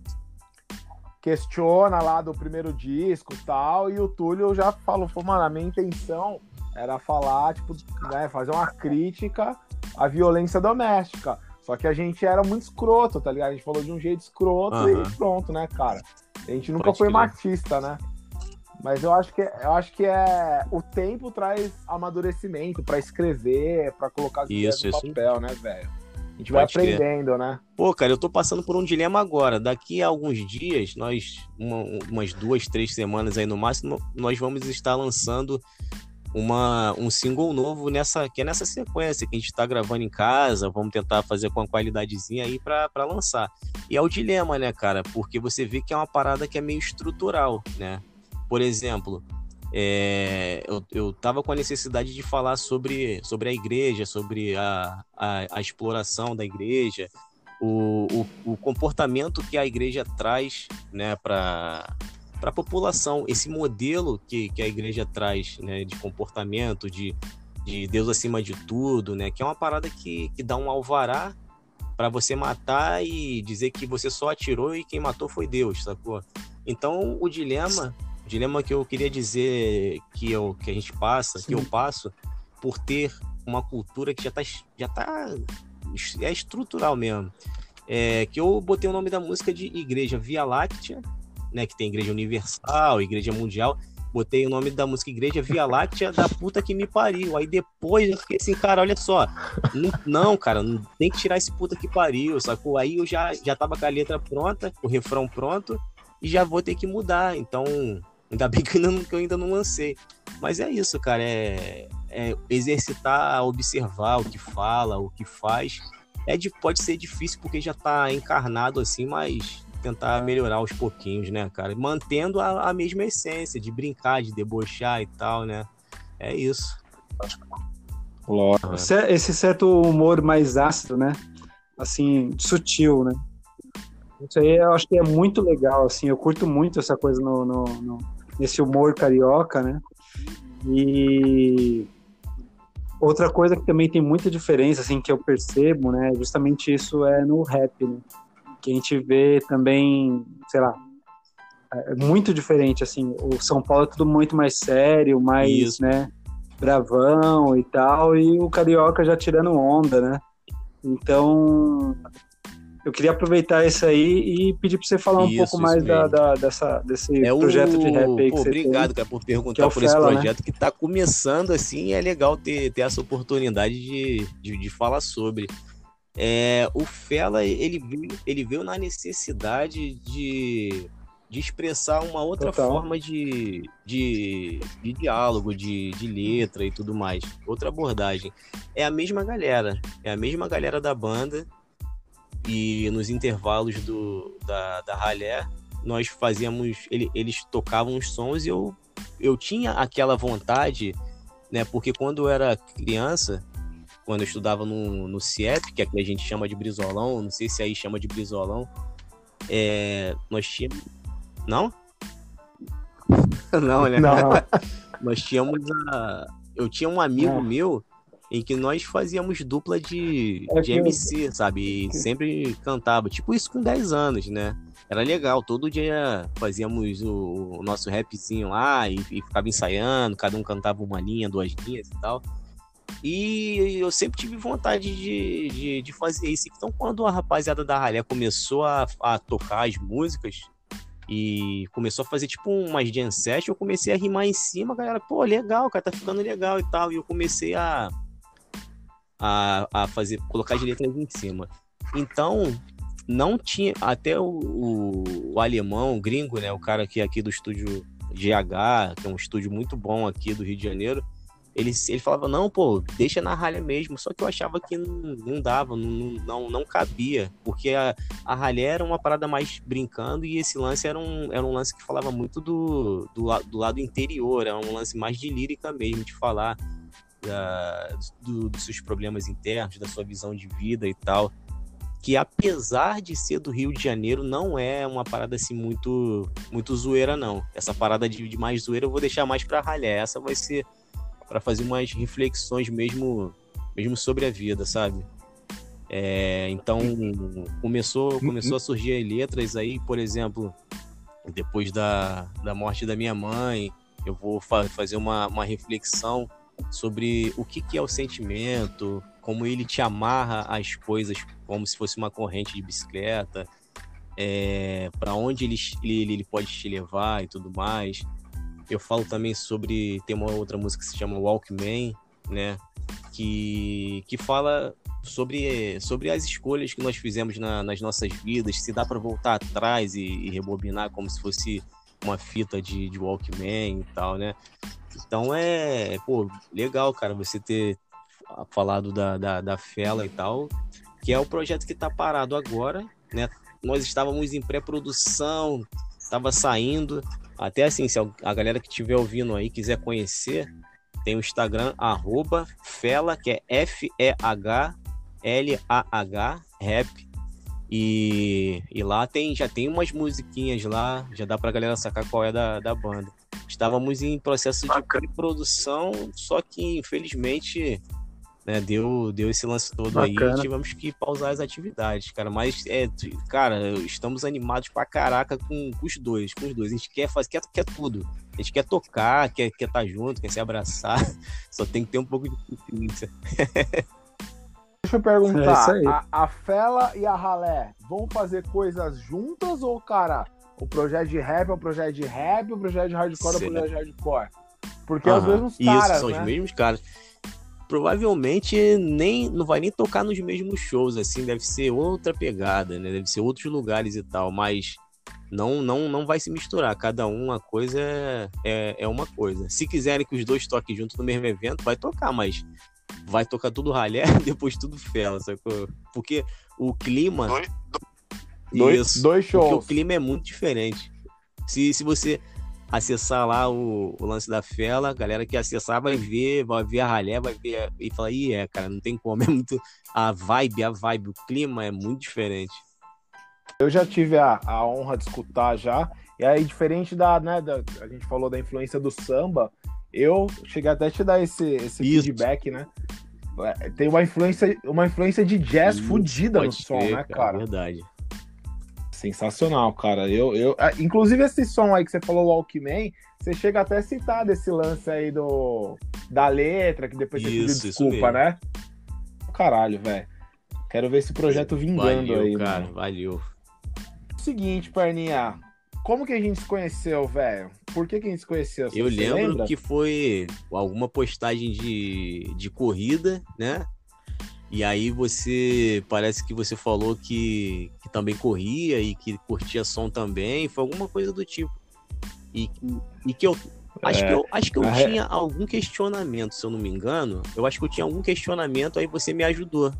questiona lá do primeiro disco e tal, e o Túlio já falou, falou, mano, a minha intenção era falar, tipo, né, fazer uma crítica à violência doméstica. Só que a gente era muito escroto, tá ligado? A gente falou de um jeito escroto uhum. e pronto, né, cara? A gente nunca Pode foi machista, né? Mas eu acho que eu acho que é o tempo traz amadurecimento para escrever, para colocar as isso, no papel, isso. né, velho? A gente vai aprendendo, crer. né? Pô, cara, eu tô passando por um dilema agora. Daqui a alguns dias, nós, uma, umas duas, três semanas aí no máximo, nós vamos estar lançando uma, um single novo nessa que é nessa sequência que a gente está gravando em casa. Vamos tentar fazer com uma qualidadezinha aí para lançar. E é o dilema, né, cara? Porque você vê que é uma parada que é meio estrutural, né? Por exemplo, é, eu, eu tava com a necessidade de falar sobre, sobre a igreja, sobre a, a, a exploração da igreja, o, o, o, comportamento que a igreja traz né, para a população, esse modelo que, que a igreja traz né, de comportamento, de, de Deus acima de tudo, né, que é uma parada que, que dá um alvará para você matar e dizer que você só atirou e quem matou foi Deus, sacou? Então o dilema o dilema que eu queria dizer que, eu, que a gente passa, Sim. que eu passo, por ter uma cultura que já está já tá, é estrutural mesmo. É, que eu botei o nome da música de Igreja Via Láctea, né, que tem Igreja Universal, Igreja Mundial. Botei o nome da música Igreja Via Láctea da puta que me pariu. Aí depois eu fiquei assim, cara, olha só. Não, não, cara, não tem que tirar esse puta que pariu, sacou? Aí eu já, já tava com a letra pronta, o refrão pronto, e já vou ter que mudar. Então, Ainda bem que eu, ainda, que eu ainda não lancei. Mas é isso, cara. É, é exercitar, observar o que fala, o que faz. É de, pode ser difícil porque já tá encarnado assim, mas tentar melhorar aos pouquinhos, né, cara? Mantendo a, a mesma essência de brincar, de debochar e tal, né? É isso. Lógico. Esse certo humor mais ácido, né? Assim, sutil, né? Isso aí eu acho que é muito legal, assim, eu curto muito essa coisa no, no, no nesse humor carioca, né? E outra coisa que também tem muita diferença, assim, que eu percebo, né? Justamente isso é no rap, né? Que a gente vê também, sei lá, É muito diferente, assim. O São Paulo é tudo muito mais sério, mais, Isso. né, bravão e tal, e o Carioca já tirando onda, né? Então, eu queria aproveitar isso aí e pedir para você falar um isso, pouco mais da, da, dessa, desse é projeto o... de rap aí Pô, Obrigado, cara, por perguntar é por Fela, esse né? projeto né? que está começando assim, é legal ter, ter essa oportunidade de, de, de falar sobre. É, o Fela, ele veio, ele veio na necessidade de, de expressar uma outra Total. forma de, de, de diálogo, de, de letra e tudo mais. Outra abordagem. É a mesma galera, é a mesma galera da banda e nos intervalos do, da, da ralé, nós fazíamos, ele, eles tocavam os sons e eu, eu tinha aquela vontade, né, porque quando eu era criança, quando eu estudava no, no CIEP, que aqui a gente chama de brizolão, não sei se aí chama de brizolão, é, nós tínhamos... Não? não, né? Não. nós tínhamos a... Eu tinha um amigo é. meu em que nós fazíamos dupla de, é de MC, sabe? E sempre cantava, tipo isso com 10 anos, né? Era legal, todo dia fazíamos o, o nosso rapzinho lá e, e, ficava ensaiando, cada um cantava uma linha, duas linhas e tal. E eu sempre tive vontade de, de, de fazer isso. Então, quando a rapaziada da Ralé começou a, a tocar as músicas, e começou a fazer tipo umas jam session, eu comecei a rimar em cima, a galera, pô, legal, cara, tá ficando legal e tal. E eu comecei a, a, a fazer, colocar as letras em cima. Então, não tinha, até o, o, o, alemão, o gringo, né, o cara que é aqui do estúdio GH, que é um estúdio muito bom aqui do Rio de Janeiro, ele, ele falava, não, pô, deixa na ralha mesmo. Só que eu achava que não, não dava, não, não, não cabia, porque a, a ralha era uma parada mais brincando e esse lance era um, era um lance que falava muito do, do, do lado interior, era um lance mais de lírica mesmo, de falar do, dos seus problemas internos, da sua visão de vida e tal. Que apesar de ser do Rio de Janeiro, não é uma parada assim muito muito zoeira, não. Essa parada de, de mais zoeira eu vou deixar mais para ralhar. Essa vai ser para fazer umas reflexões mesmo, mesmo sobre a vida, sabe? É, então começou começou a surgir letras aí, por exemplo, depois da, da morte da minha mãe, eu vou fa fazer uma, uma reflexão sobre o que, que é o sentimento, como ele te amarra às coisas como se fosse uma corrente de bicicleta, é, para onde ele, ele, ele pode te levar e tudo mais. Eu falo também sobre. Tem uma outra música que se chama Walkman, né? Que, que fala sobre, sobre as escolhas que nós fizemos na, nas nossas vidas, se dá para voltar atrás e, e, rebobinar como se fosse uma fita de, de Walkman e tal, né? Então é, pô, legal, cara, você ter falado da, da, da Fela e tal, que é o projeto que tá parado agora, né? Nós estávamos em pré-produção, estava saindo. Até assim, se a galera que estiver ouvindo aí quiser conhecer, tem o Instagram, arroba Fela, que é F-E-H-L-A-H, rap. E, e lá tem, já tem umas musiquinhas lá, já dá pra galera sacar qual é da, da banda. Estávamos em processo de produção, só que infelizmente né, deu, deu esse lance todo Bacana. aí e tivemos que pausar as atividades, cara. Mas, é, cara, estamos animados pra caraca com, com os dois, com os dois. A gente quer fazer, quer, quer tudo. A gente quer tocar, quer estar quer tá junto, quer se abraçar. Só tem que ter um pouco de paciência. Deixa eu perguntar, é a, a Fela e a Ralé vão fazer coisas juntas ou, cara, o projeto de rap é um projeto de rap, o projeto de hardcore é um projeto de hardcore? Porque é os mesmos caras, Isso, são né? os mesmos caras. Provavelmente nem não vai nem tocar nos mesmos shows, assim, deve ser outra pegada, né? Deve ser outros lugares e tal, mas não não não vai se misturar. Cada um uma coisa é, é, é uma coisa. Se quiserem que os dois toquem junto no mesmo evento, vai tocar, mas vai tocar tudo ralé, depois tudo fela, sacou? Porque o clima. Dois, dois, Isso, dois shows. Porque o clima é muito diferente. Se, se você acessar lá o, o lance da fela, a galera que acessar vai ver, vai ver a ralé, vai ver e falar, ih, é, cara, não tem como, é muito. A vibe, a vibe, o clima é muito diferente. Eu já tive a, a honra de escutar já, e aí, diferente da, né, da, a gente falou da influência do samba, eu cheguei até a te dar esse, esse feedback, né? É, tem uma influência, uma influência de jazz fodida no som, né, cara? É verdade. Sensacional, cara. Eu, eu, ah, inclusive, esse som aí que você falou, Walkman, você chega até a citar desse lance aí do, da letra, que depois você isso, pediu desculpa, né? Caralho, velho. Quero ver esse projeto vingando valeu, aí. cara, mano. valeu. Seguinte, Perninha. Como que a gente se conheceu, velho? Por que, que a gente se conheceu? Você eu lembro lembra? que foi alguma postagem de, de corrida, né? E aí você parece que você falou que, que também corria e que curtia som também, foi alguma coisa do tipo. E, e que eu acho é, que eu acho que eu é... tinha algum questionamento, se eu não me engano. Eu acho que eu tinha algum questionamento, aí você me ajudou.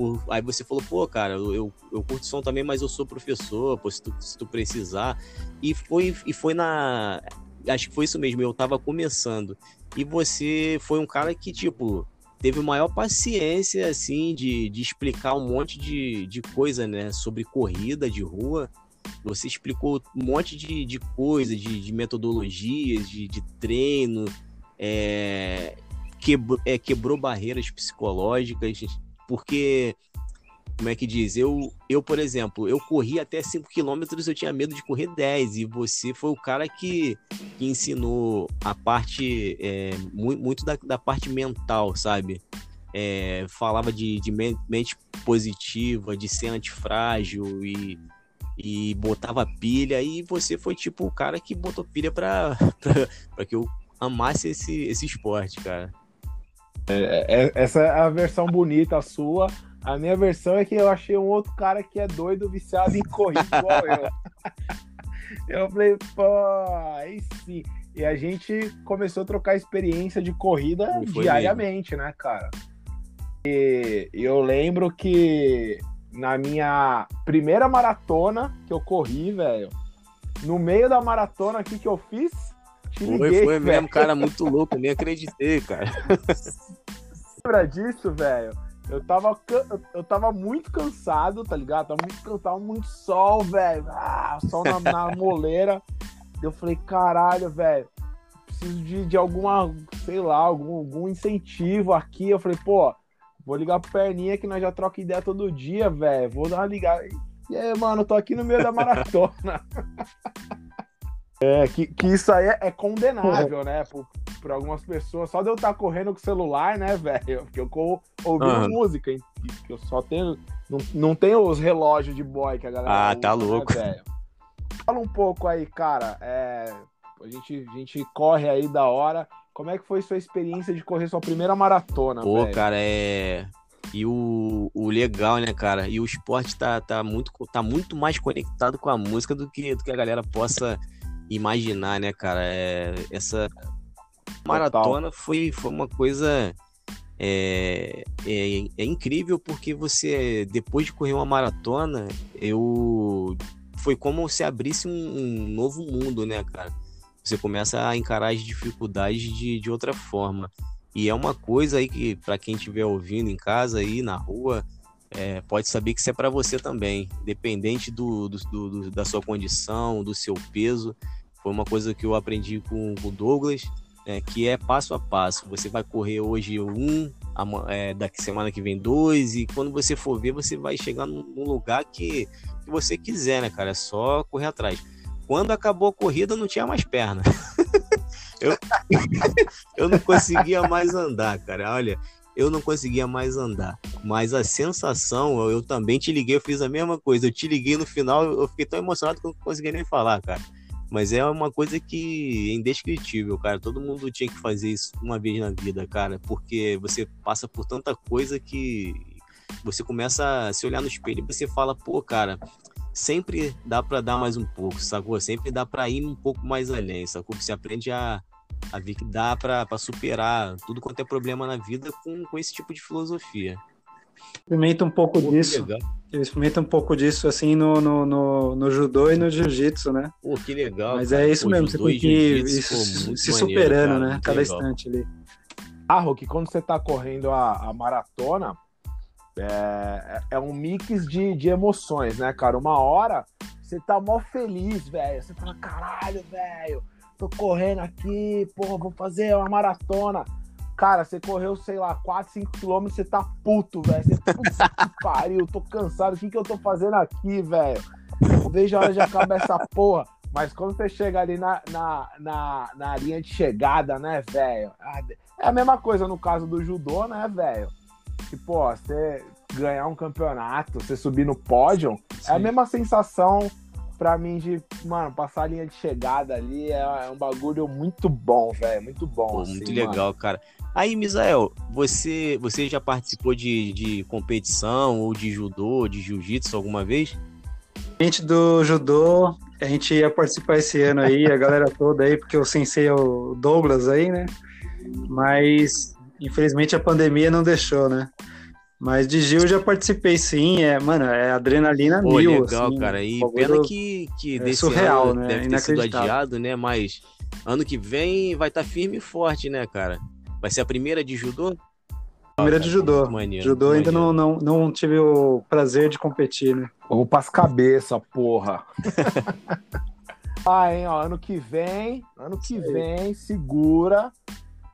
Por, aí você falou, pô, cara, eu, eu, curto som também, mas eu sou professor, pô, se tu, se tu precisar. E foi, e foi na. Acho que foi isso mesmo, eu tava começando. E você foi um cara que, tipo, teve maior paciência, assim, de, de explicar um monte de, de coisa, né, sobre corrida de rua. Você explicou um monte de, de coisa, de, de metodologias, de, de treino, é, quebrou, é, quebrou barreiras psicológicas, porque como é que diz? Eu, eu por exemplo, eu corri até 5 km, eu tinha medo de correr 10, e você foi o cara que, que ensinou a parte, é, muito, muito da, da, parte mental, sabe? É, falava de, de mente positiva, de ser antifrágil e, e botava pilha, e você foi tipo o cara que botou pilha para que eu amasse esse, esse esporte, cara. É, é, essa é a versão bonita sua a minha versão é que eu achei um outro cara que é doido, viciado em corrida igual eu. eu falei, pô, aí sim. E a gente começou a trocar experiência de corrida diariamente, mesmo. né, cara? E eu lembro que na minha primeira maratona que eu corri, velho, no meio da maratona aqui que eu fiz, te liguei, foi, foi mesmo, cara, muito louco, nem acreditei, cara. Lembra disso, velho? Eu tava, eu tava muito cansado, tá ligado? Tava muito cansado, muito sol, velho. Ah, sol na, na moleira. Eu falei, caralho, velho. Preciso de, de alguma, sei lá, algum, algum incentivo aqui. Eu falei, pô, vou ligar pro Perninha que nós já troca ideia todo dia, velho. Vou dar uma ligada. E aí, mano, tô aqui no meio da maratona. é, que, que isso aí é, é condenável, né? Por, por algumas pessoas. Só de eu estar tá correndo com o celular, né, velho? Porque eu corro ouvindo uhum. música, eu só tenho. Não, não tenho os relógios de boy que a galera. Ah, usa, tá né, louco. Né, Fala um pouco aí, cara. É, a, gente, a gente corre aí da hora. Como é que foi sua experiência de correr sua primeira maratona? Pô, véio? cara, é. E o, o legal, né, cara? E o esporte tá, tá, muito, tá muito mais conectado com a música do que, do que a galera possa imaginar, né, cara? É, essa maratona foi, foi uma coisa é, é, é, incrível porque você, depois de correr uma maratona, eu foi como se abrisse um, um novo mundo, né, cara? Você começa a encarar as dificuldades de, de outra forma. E é uma coisa aí que, para quem estiver ouvindo em casa aí, na rua, é, pode saber que isso é para você também, independente do, do, do, da sua condição, do seu peso. Foi uma coisa que eu aprendi com o Douglas é, que é passo a passo. Você vai correr hoje um, é, daqui semana que vem dois, e quando você for ver, você vai chegar num, lugar que, que você quiser, né, cara? É só correr atrás. Quando acabou a corrida, não tinha mais perna. eu, eu não conseguia mais andar, cara. Olha, eu não conseguia mais andar. Mas a sensação, eu, eu também te liguei, eu fiz a mesma coisa. Eu te liguei no final, eu fiquei tão emocionado que eu não conseguia nem falar, cara. Mas é uma coisa que é indescritível, cara. Todo mundo tinha que fazer isso uma vez na vida, cara, porque você passa por tanta coisa que você começa a se olhar no espelho e você fala, pô, cara, sempre dá para dar mais um pouco, sacou? Sempre dá para ir um pouco mais além, sacou? Você aprende a, a ver que dá para superar tudo quanto é problema na vida com, com esse tipo de filosofia. Experimenta um pouco Pô, disso. Ele experimenta um pouco disso assim no, no, no, no judô e no jiu-jitsu, né? Pô, que legal. Mas cara. é isso Pô, mesmo, você tem que ir se, se superando, cara, né? Cada legal. instante ali. Carro, que quando você tá correndo a, a maratona, é, é um mix de, de emoções, né, cara? Uma hora você tá mó feliz, velho. Você fala, caralho, velho, tô correndo aqui, porra, vou fazer uma maratona. Cara, você correu, sei lá, 4, 5 quilômetros, você tá puto, velho. Você, puta que pariu, tô cansado, o que, que eu tô fazendo aqui, velho? vejo a hora de acabar essa porra. Mas quando você chega ali na, na, na, na linha de chegada, né, velho? Ah, é a mesma coisa no caso do judô, né, velho? Que, pô, você ganhar um campeonato, você subir no pódio, Sim. é a mesma sensação pra mim de, mano, passar a linha de chegada ali é, é um bagulho muito bom, velho. Muito bom. Pô, assim, muito legal, mano. cara. Aí, Misael, você, você já participou de, de competição ou de judô, de jiu-jitsu alguma vez? Gente do judô, a gente ia participar esse ano aí, a galera toda aí, porque o sensei é o Douglas aí, né? Mas infelizmente a pandemia não deixou, né? Mas de Gil já participei sim, é, mano, é adrenalina Pô, mil, legal, assim, cara. E pena que, que é desse surreal, ano né? deve ter sido adiado, né? Mas ano que vem vai estar tá firme e forte, né, cara? Vai ser a primeira de judô? Primeira de judô. Maneiro, judô ainda não, não, não tive o prazer de competir, né? Vamos pras cabeças, porra. ah, hein, ó, ano que vem, ano que vem, segura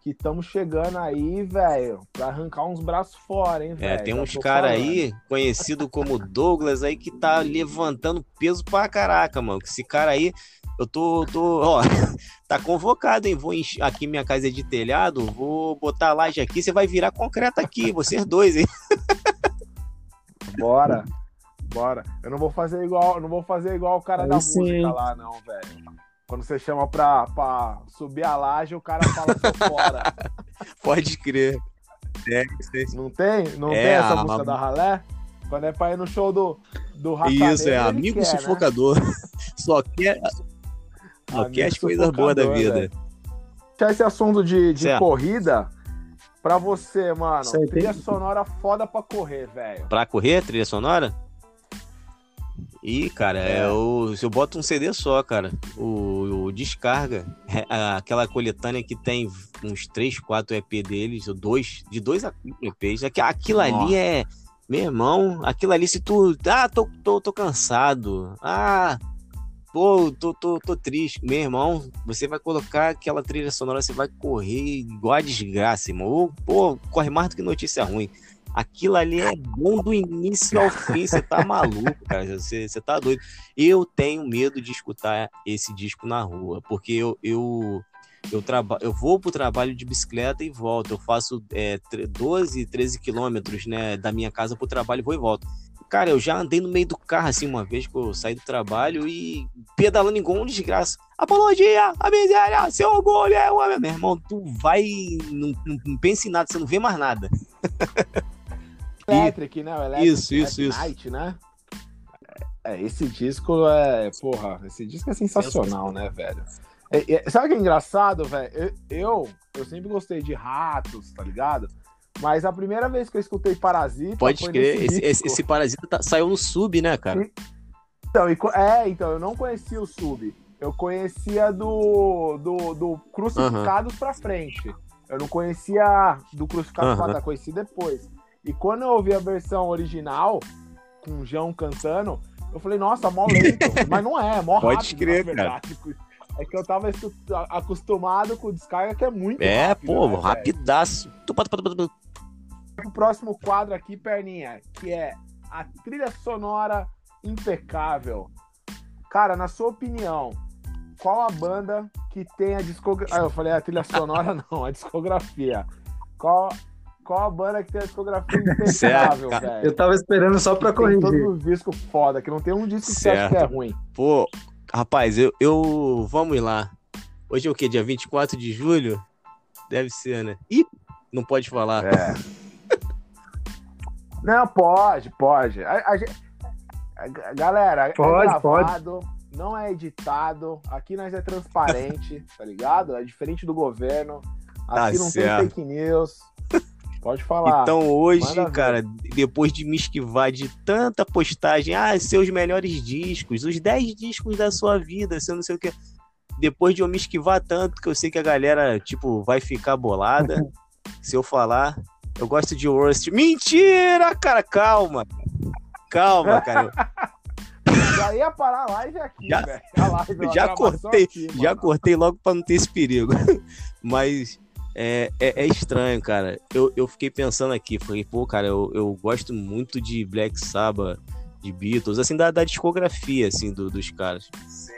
que estamos chegando aí, velho, pra arrancar uns braços fora, hein, velho. É, tem uns caras aí, conhecido como Douglas, aí, que tá levantando peso pra caraca, mano. Esse cara aí, eu tô, tô, ó, tá convocado, hein? Vou encher, aqui minha casa é de telhado, vou botar a laje aqui, você vai virar concreto aqui, vocês dois, hein? Bora. Bora. Eu não vou fazer igual, não vou fazer igual o cara aí da sim. música lá, não, velho. Quando você chama pra, pra subir a laje, o cara fala tô fora. Pode crer. É, não tem? Não é, tem essa a... música da Ralé? Quando é pra ir no show do, do Rafael. Isso, é amigo quer, né? sufocador. Né? Só quer, só quer as coisas boas da vida. Deixar esse assunto de, de corrida, pra você, mano, Sei, trilha sonora foda pra correr, velho. Pra correr, trilha sonora? E, cara, é. é o, se eu boto um CD só, cara, o, o Descarga, aquela coletânea que tem uns 3, 4 EP deles, ou dois, de dois a EPs, aquilo Nossa. ali é. Meu irmão, aquilo ali, se tu. Ah, tô, tô, tô cansado. Ah, pô, tô, tô, tô triste. Meu irmão, você vai colocar aquela trilha sonora, você vai correr igual a desgraça, irmão. Ou, pô, corre mais do que notícia ruim. Aquilo ali é bom do início ao fim. Você tá maluco, cara. Você, você tá doido. Eu tenho medo de escutar esse disco na rua, porque eu, eu, eu, traba, eu vou pro trabalho de bicicleta e volto. Eu faço é, 12, 13 quilômetros né, da minha casa pro trabalho, vou e volto. Cara, eu já andei no meio do carro assim uma vez que eu saí do trabalho e pedalando igual um desgraça. Apologia, a miséria, seu orgulho é o meu irmão. Tu vai, não, não, não pensa em nada, você não vê mais nada. Electric, né? O Electric isso, isso, isso. Night, né? É, esse disco é. Porra, esse disco é sensacional, né, velho? É, é, sabe o que é engraçado, velho? Eu, eu, sempre gostei de ratos, tá ligado? Mas a primeira vez que eu escutei Parasita. Pode crer, esse, esse, esse, Parasita tá, saiu no sub, né, cara? E, então, e, é, então, eu não conhecia o sub. Eu conhecia do, do, do Crucificados pra frente. Eu não conhecia do Crucificados uh -huh. pra trás, conheci depois. E quando eu ouvi a versão original, com o João cantando, eu falei, nossa, mó lento. Mas não é, é mó Pode rápido, crer, cara. É que eu tava acostumado com o descarga que é muito é, rápido. É, pô, né, rapidaço. O próximo quadro aqui, perninha, que é a trilha sonora impecável. Cara, na sua opinião, qual a banda que tem a discografia. Ah, eu falei a trilha sonora, não, a discografia. Qual qual a banda que tem a discografia impecável, velho? Eu tava esperando só pra corrigir. Tem todos os discos foda, que não tem um disco que você acha que é ruim. Pô, rapaz, eu, eu... Vamos lá. Hoje é o quê? Dia 24 de julho? Deve ser, né? Ih, não pode falar. É. não, pode, pode. A, a, a, galera, é pode, é gravado, pode. não é editado. Aqui nós é transparente, tá ligado? É diferente do governo. Aqui tá não certo. tem fake news. Pode falar. Então hoje, cara, depois de me esquivar de tanta postagem, ah, seus melhores discos, os 10 discos da sua vida, você não sei o que. Depois de eu me esquivar tanto, que eu sei que a galera, tipo, vai ficar bolada. se eu falar, eu gosto de Worst. Mentira, cara, calma. Calma, cara. Já ia parar a live aqui, já, velho. Já cortei, aqui, já cortei logo para não ter esse perigo. Mas é, é, é, estranho, cara. Eu, eu fiquei pensando aqui, falei, pô, cara, eu, eu gosto muito de Black Sabbath, de Beatles, assim, da, da discografia, assim, do, dos caras. Sim.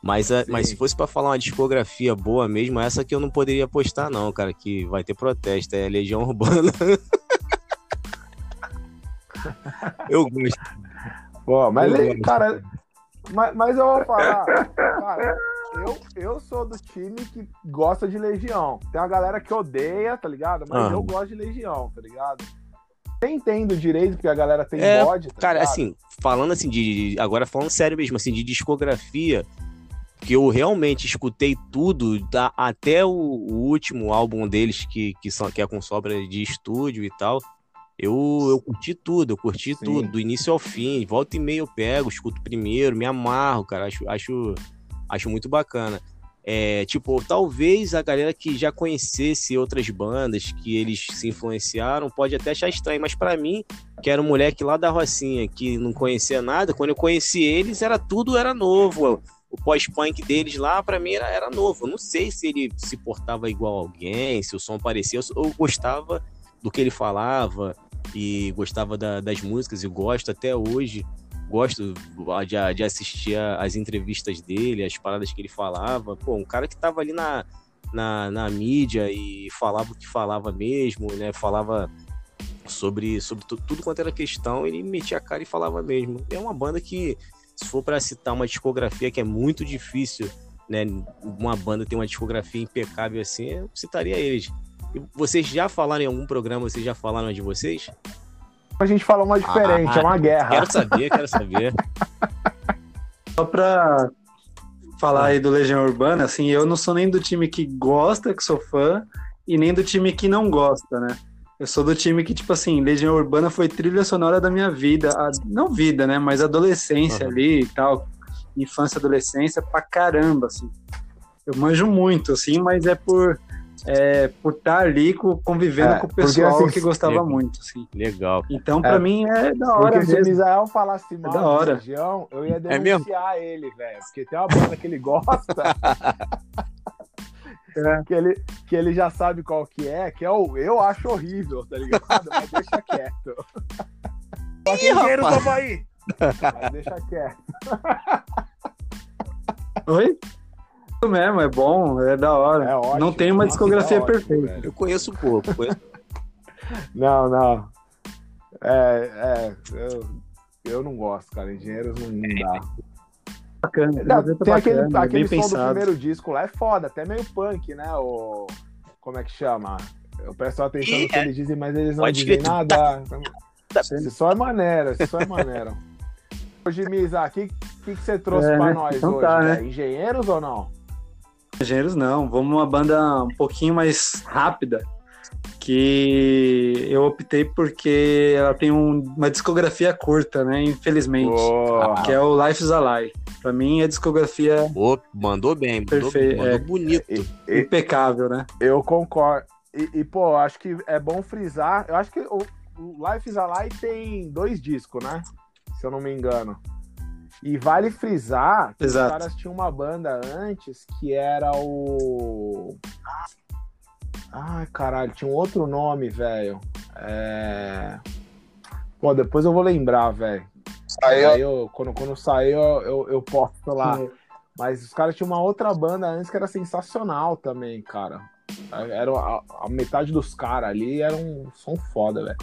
Mas, a, mas se fosse para falar uma discografia boa mesmo, essa que eu não poderia postar, não, cara, que vai ter protesto, é Legião Urbana. eu gosto. Pô, mas, eu cara, mas, mas eu vou falar, cara, eu, eu sou do time que gosta de Legião. Tem uma galera que odeia, tá ligado? Mas ah. eu gosto de Legião, tá ligado? Nem entendo direito porque a galera tem é, bode, tá Cara, ligado? assim, falando assim de. Agora falando sério mesmo, assim, de discografia, que eu realmente escutei tudo, tá, até o, o, último álbum deles, que, que, são, que é com sobra de estúdio e tal. Eu, eu curti tudo, eu curti Sim. tudo, do início ao fim. Volta e meia eu pego, escuto primeiro, me amarro, cara. Acho, acho, acho muito bacana. É, tipo, talvez a galera que já conhecesse outras bandas que eles se influenciaram pode até achar estranho, mas para mim, que era um moleque lá da Rocinha, que não conhecia nada, quando eu conheci eles, era tudo era novo. O pós-punk deles lá, para mim, era, era novo. Eu não sei se ele se portava igual a alguém, se o som parecia. Eu, gostava do que ele falava e gostava da, das músicas e gosto até hoje gosto de, de assistir as entrevistas dele, as paradas que ele falava. Pô, um cara que tava ali na, na, na mídia e falava o que falava mesmo, né? Falava sobre, sobre tudo quanto era questão, ele metia a cara e falava mesmo. É uma banda que, se for para citar uma discografia que é muito difícil, né? Uma banda ter uma discografia impecável assim, eu citaria eles. E vocês já falaram em algum programa, vocês já falaram de vocês? A gente fala uma diferente, ah, é uma guerra. Quero saber, quero saber. Só pra falar aí do Legião Urbana, assim, eu não sou nem do time que gosta, que sou fã, e nem do time que não gosta, né? Eu sou do time que, tipo assim, Legião Urbana foi trilha sonora da minha vida. A, não vida, né? Mas adolescência uhum. ali e tal. Infância, adolescência, pra caramba, assim. Eu manjo muito, assim, mas é por é, por estar ali convivendo é, com o pessoal porque, assim, que gostava legal. muito. Assim. Legal. Então, para é, mim, é da hora. Porque mesmo. se o Misael falasse é mal é da hora. região, eu ia é denunciar ele, velho. Porque tem uma banda que ele gosta. que, ele, que ele já sabe qual que é, que é o Eu Acho Horrível, tá ligado? Mas deixa quieto. Só que dinheiro, vamos aí. Mas deixa quieto. Oi? Mesmo, é bom, é da hora. É ótimo, não tem uma discografia ótimo, perfeita. Velho. Eu conheço um pouco. não, não. É, é eu, eu não gosto, cara. Engenheiros não, não dá. Bacana, não, tem bacana, aquele, aquele som pensado. do primeiro disco lá, é foda, até meio punk, né? O, como é que chama? Eu presto atenção no que eles dizem, mas eles não dizem nada. Se só é maneira, se só é maneira. Hoje, Misa, o que, que, que você trouxe é, pra nós então hoje? Tá, né? Engenheiros ou não? Engenheiros não, vamos uma banda um pouquinho mais rápida, que eu optei porque ela tem um, uma discografia curta, né? Infelizmente, oh. que é o Life is a Lie. Pra mim, a discografia. Oh, mandou bem, mandou, mandou é, bonito. É, impecável, né? Eu concordo. E, e, pô, acho que é bom frisar. Eu acho que o, o Life is a Lie tem dois discos, né? Se eu não me engano. E vale frisar que Exato. os caras tinham uma banda antes que era o. Ai, caralho, tinha um outro nome, velho. É... Pô, depois eu vou lembrar, velho. Aí eu, quando, quando sair, eu, eu, eu posto lá. Sim. Mas os caras tinham uma outra banda antes que era sensacional também, cara. Era a, a metade dos caras ali era um som foda, velho.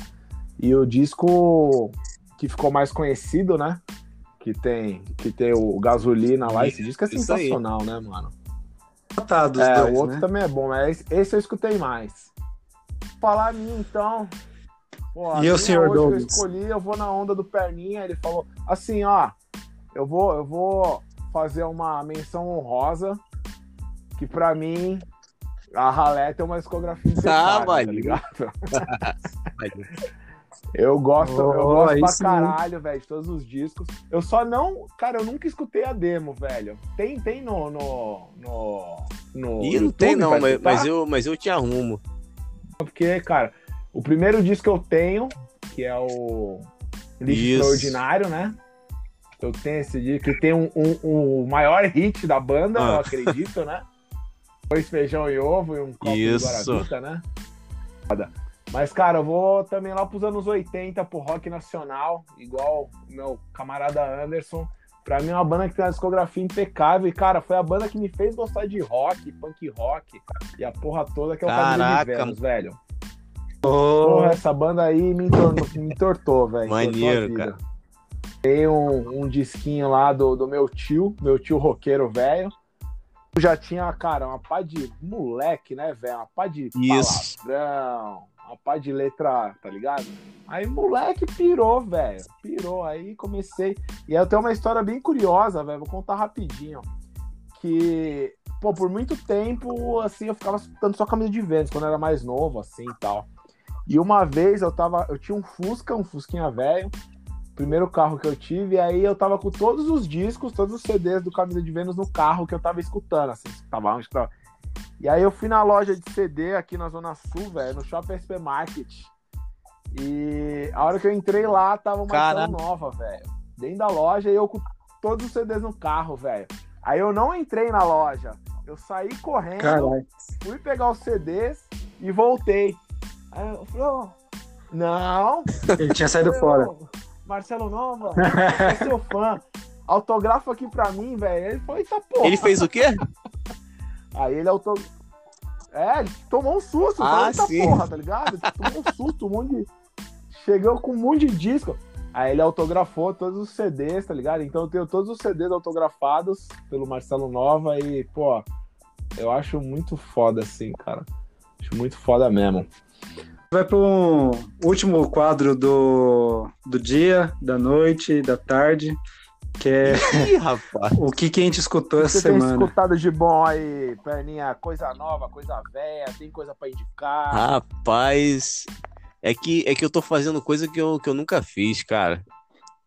E o disco que ficou mais conhecido, né? Que tem, que tem o gasolina lá, esse disco é sensacional, né, mano? Tratados é, dois, o outro né? também é bom, mas esse eu escutei mais. Falar a mim, então. Pô, e o senhor hoje Douglas? eu escolhi, eu vou na onda do Perninha, ele falou assim, ó, eu vou, eu vou fazer uma menção honrosa que para mim a Ralé tem uma discografia ah, tá ligado? Eu gosto, oh, eu gosto pra caralho, velho, de todos os discos. Eu só não. Cara, eu nunca escutei a demo, velho. Tem, tem no. no, no, no Ih, não tem não, mas, mas, eu, mas eu te arrumo. Porque, cara, o primeiro disco que eu tenho, que é o Lixo Extraordinário, né? Eu tenho esse disco, que tem um, um, um maior hit da banda, ah. eu acredito, né? Dois feijão e ovo e um copo Isso. de guaravita, né? Foda. Mas, cara, eu vou também lá pros anos 80 pro rock nacional, igual o meu camarada Anderson. Pra mim é uma banda que tem uma discografia impecável. E, cara, foi a banda que me fez gostar de rock, punk rock e a porra toda que é o Caraca. de Vênus, velho. Oh. Porra, essa banda aí me, entornou, me entortou, velho. Maneiro, cara. Tem um, um, disquinho lá do, do meu tio, meu tio roqueiro velho. Já tinha, cara, uma pá de moleque, né, velho? Uma pá de Isso. palavrão, uma pá de letra, tá ligado? Aí moleque pirou, velho. Pirou. Aí comecei. E eu tenho uma história bem curiosa, velho. Vou contar rapidinho. Que, pô, por muito tempo, assim, eu ficava escutando só camisa de Vênus, quando eu era mais novo, assim e tal. E uma vez eu tava. Eu tinha um Fusca, um Fusquinha velho. Primeiro carro que eu tive, e aí eu tava com todos os discos, todos os CDs do Camisa de Vênus no carro que eu tava escutando, assim, tava tava. E aí eu fui na loja de CD aqui na Zona Sul, velho, no Shopping SP Market. E a hora que eu entrei lá, tava uma Cara... nova, velho. Dentro da loja e eu com todos os CDs no carro, velho. Aí eu não entrei na loja. Eu saí correndo, Caralho. fui pegar os CDs e voltei. Aí eu falei, oh, não. Ele tinha saído fora. Marcelo Nova, é seu fã. Autografo aqui pra mim, velho. Ele foi, tá porra. Ele fez o quê? Aí ele auto... É, ele tomou um susto, ah, tá porra, tá ligado? Tomou um susto, um monte de... Chegou com um monte de disco. Aí ele autografou todos os CDs, tá ligado? Então eu tenho todos os CDs autografados pelo Marcelo Nova e, pô, eu acho muito foda, assim, cara. Acho muito foda mesmo. Vai para o último quadro do, do dia, da noite, da tarde, que é Ih, rapaz. o que, que a gente escutou essa Você semana. Tem escutado de bom aí, perninha, coisa nova, coisa velha, tem coisa para indicar? Rapaz, é que, é que eu tô fazendo coisa que eu, que eu nunca fiz, cara.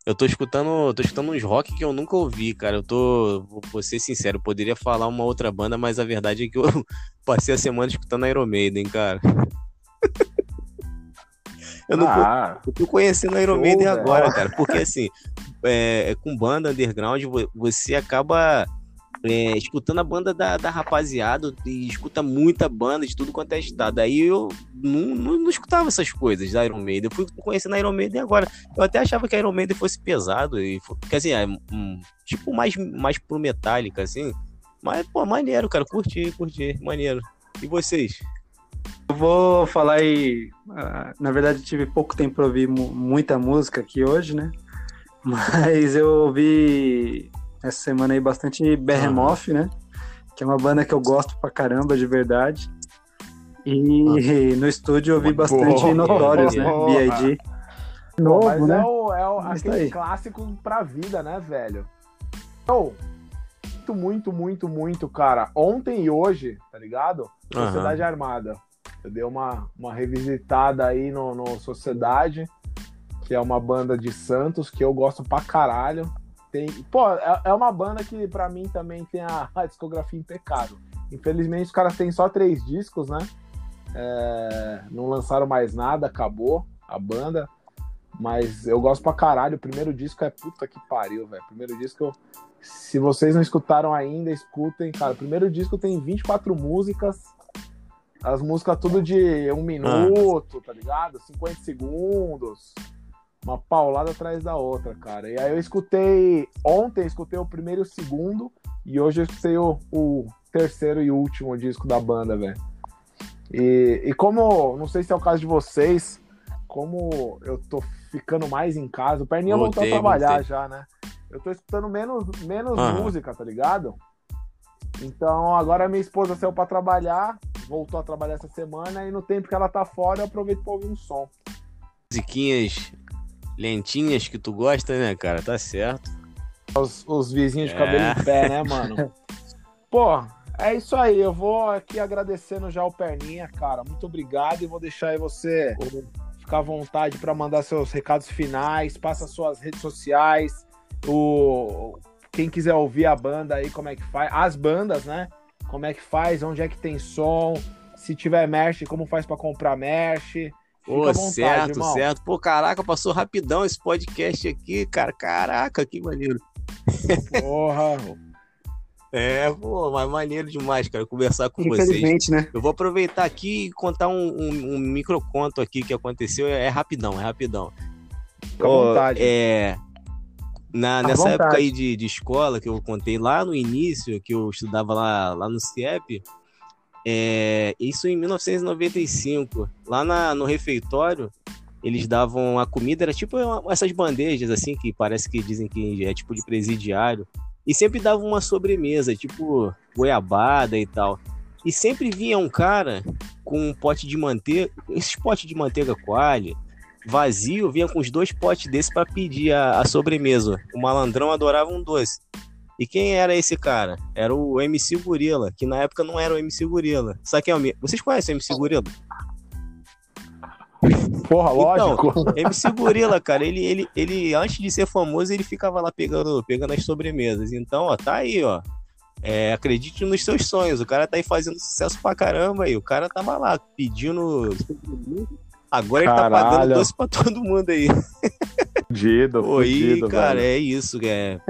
Eu tô escutando, tô escutando uns rock que eu nunca ouvi, cara. Eu tô, vou ser sincero, poderia falar uma outra banda, mas a verdade é que eu passei a semana escutando Iron Maiden, cara. Eu não ah, eu tô conhecendo Iron Maiden agora, cara. Porque assim, é, é, com banda underground, você acaba é, escutando a banda da, da rapaziada e escuta muita banda de tudo quanto é estado. Aí eu não, não, não, escutava essas coisas da Iron Maiden. Eu fui conhecendo a Iron Maiden agora. Eu até achava que a Iron Maiden fosse pesado. E, quer dizer, é, um, tipo mais, mais pro Metallica, assim. Mas, pô, maneiro, cara. Curti, curti. Maneiro. E vocês? Eu vou falar aí. Ah, na verdade, tive pouco tempo para ouvir muita música aqui hoje, né? Mas eu ouvi essa semana aí bastante Behemoth, né? Que é uma banda que eu gosto pra caramba, de verdade. E no estúdio eu ouvi bastante boa, Notorious, né? B.I.G. Novo, mas né? é, o, é o, aquele clássico pra vida, né, velho? Oh, muito, muito, muito, muito, cara. Ontem e hoje, tá ligado? Sociedade uhum. Armada. Eu dei uma, uma revisitada aí no, no Sociedade, que é uma banda de Santos que eu gosto pra caralho. Tem, pô, é, é uma banda que para mim também tem a, a, discografia impecável. Infelizmente os caras têm só três discos, né? É, não lançaram mais nada, acabou a banda. Mas eu gosto pra caralho. O primeiro disco é puta que pariu, velho. Primeiro disco, se vocês não escutaram ainda, escutem, cara. O primeiro disco tem 24 músicas as músicas tudo de um minuto, ah. tá ligado? 50 segundos. Uma paulada atrás da outra, cara. E aí eu escutei. Ontem escutei o primeiro e o segundo. E hoje eu escutei o, o terceiro e último disco da banda, velho. E, e como, não sei se é o caso de vocês, como eu tô ficando mais em casa, o Perninha voltou a trabalhar voltei. já, né? Eu tô escutando menos, menos música, tá ligado? Então agora minha esposa saiu para trabalhar, voltou a trabalhar essa semana e no tempo que ela tá fora eu aproveito pra ouvir um som. Musiquinhas lentinhas que tu gosta, né, cara? Tá certo. Os, os vizinhos de cabelo é. em pé, né, mano? Pô, é isso aí. Eu vou aqui agradecendo já o Perninha, cara. Muito obrigado e vou deixar aí você ficar à vontade para mandar seus recados finais. Passa suas redes sociais. O quem quiser ouvir a banda aí, como é que faz? As bandas, né? Como é que faz? Onde é que tem som? Se tiver merch, como faz para comprar merch? Pô, vontade, certo, irmão. certo. Pô, caraca, passou rapidão esse podcast aqui, cara. Caraca, que maneiro. Porra. É, pô, mas maneiro demais, cara, conversar com Infelizmente, vocês. né? Eu vou aproveitar aqui e contar um, um, um microconto aqui que aconteceu. É, é rapidão, é rapidão. Fica à vontade. É, na, nessa vontade. época aí de, de escola que eu contei lá no início, que eu estudava lá, lá no CIEP, é, isso em 1995, lá na, no refeitório, eles davam a comida, era tipo essas bandejas assim, que parece que dizem que é tipo de presidiário, e sempre davam uma sobremesa, tipo goiabada e tal. E sempre vinha um cara com um pote de manteiga, esses potes de manteiga coalha, vazio, vinha com os dois potes desses para pedir a, a, sobremesa. O malandrão adorava um doce. E quem era esse cara? Era o MC Gorila, que na época não era o MC Gorila. Sabe quem é o Vocês conhecem o MC Gorila? Porra, então, lógico. MC Gorila, cara, ele, ele, ele, antes de ser famoso, ele ficava lá pegando, pegando as sobremesas. Então, ó, tá aí, ó. É, acredite nos seus sonhos. O cara tá aí fazendo sucesso pra caramba aí. O cara tava lá pedindo Agora Caralho. ele tá pagando doce pra todo mundo aí. Fudido, Oi, cara, velho. é isso, é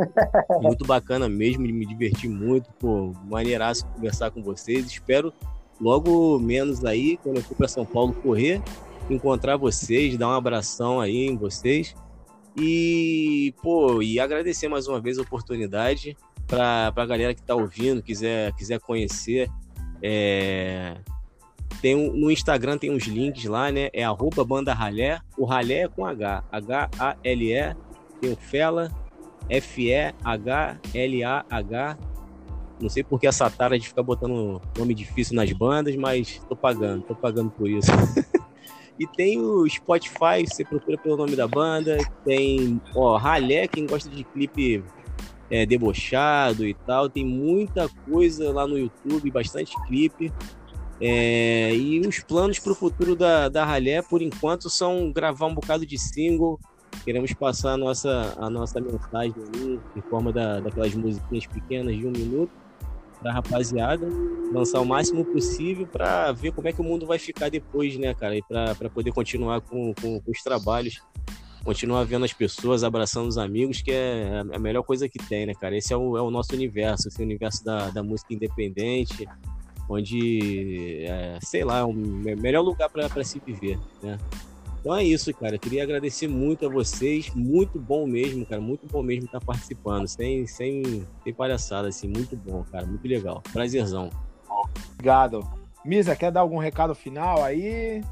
muito bacana mesmo, me diverti muito, pô, maneiraço conversar com vocês. Espero logo menos aí, quando eu for pra São Paulo correr, encontrar vocês, dar um abração aí em vocês. E, pô, e agradecer mais uma vez a oportunidade para a galera que tá ouvindo, quiser, quiser conhecer. É, tem um, no Instagram tem uns links lá, né? É arroba banda ralé. O ralé é com H. H-A-L-E. Tem o Fela. F-E-H-L-A-H. Não sei porque essa tara de ficar botando nome difícil nas bandas, mas tô pagando, tô pagando por isso. e tem o Spotify, você procura pelo nome da banda. Tem, ó, Ralé, quem gosta de clipe é, debochado e tal. Tem muita coisa lá no YouTube, bastante clipe. É, e os planos para o futuro da, da Ralé, por enquanto, são gravar um bocado de single. Queremos passar a nossa, a nossa mensagem ali, em forma da, daquelas musiquinhas pequenas de um minuto para a rapaziada, lançar o máximo possível para ver como é que o mundo vai ficar depois, né, cara? E para poder continuar com, com, com, os trabalhos, continuar vendo as pessoas, abraçando os amigos, que é a melhor coisa que tem, né, cara? Esse é o, é o nosso universo, esse universo da, da música independente, onde, é, sei lá, é o melhor lugar para se viver, né? Então é isso, cara. Eu queria agradecer muito a vocês. Muito bom mesmo, cara. Muito bom mesmo estar participando. Sem, sem, sem palhaçada, assim. Muito bom, cara. Muito legal. Prazerzão. Obrigado. Misa, quer dar algum recado final aí?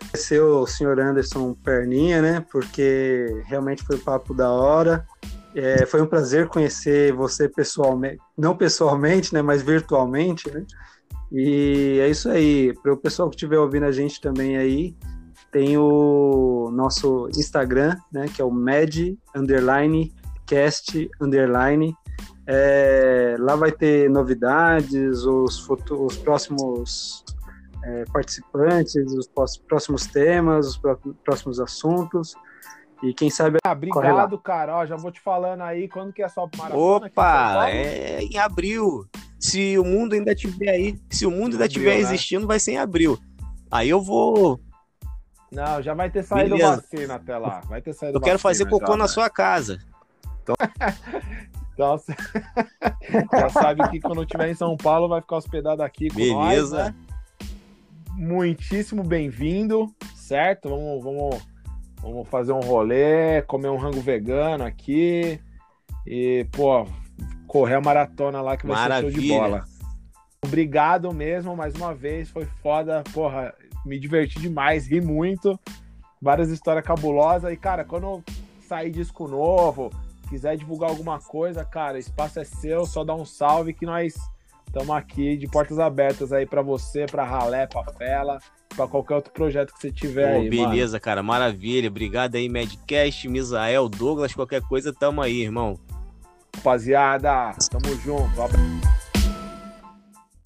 Agradecer o senhor Anderson Perninha, né? Porque realmente foi um papo da hora. É, foi um prazer conhecer você pessoalmente, não pessoalmente, né? Mas virtualmente, né? E é isso aí. Para o pessoal que estiver ouvindo a gente também aí, tem o nosso Instagram, né, que é o Med Underline Cast Underline. É, lá vai ter novidades, os, os próximos é, participantes, os próximos temas, os próximos assuntos. E quem sabe. Ah, obrigado, cara. Ó, já vou te falando aí quando que é a sua maratona. Opa, é em abril se o mundo ainda tiver aí, se o mundo ainda estiver né? existindo, vai ser em abril. Aí eu vou. Não, já vai ter saído Beleza. vacina até lá. Vai ter saído Eu quero fazer cocô já, na né? sua casa. Então, então já sabe que quando estiver em São Paulo vai ficar hospedado aqui com Beleza. nós, né? Muitíssimo bem-vindo, certo? Vamos, vamos, vamos fazer um rolê, comer um rango vegano aqui. E, pô, correr a maratona lá que vai Maravilha. ser show de bola. Obrigado mesmo, mais uma vez, foi foda, porra, me diverti demais, ri muito, várias histórias cabulosas, e cara, quando sair disco novo, quiser divulgar alguma coisa, cara, espaço é seu, só dá um salve que nós estamos aqui de portas abertas aí para você, para Ralé, para Fela, para qualquer outro projeto que você tiver Pô, aí, Beleza, mano. cara, maravilha, obrigado aí, Madcast, Misael, Douglas, qualquer coisa, tamo aí, irmão rapaziada. Tamo junto. Abraço.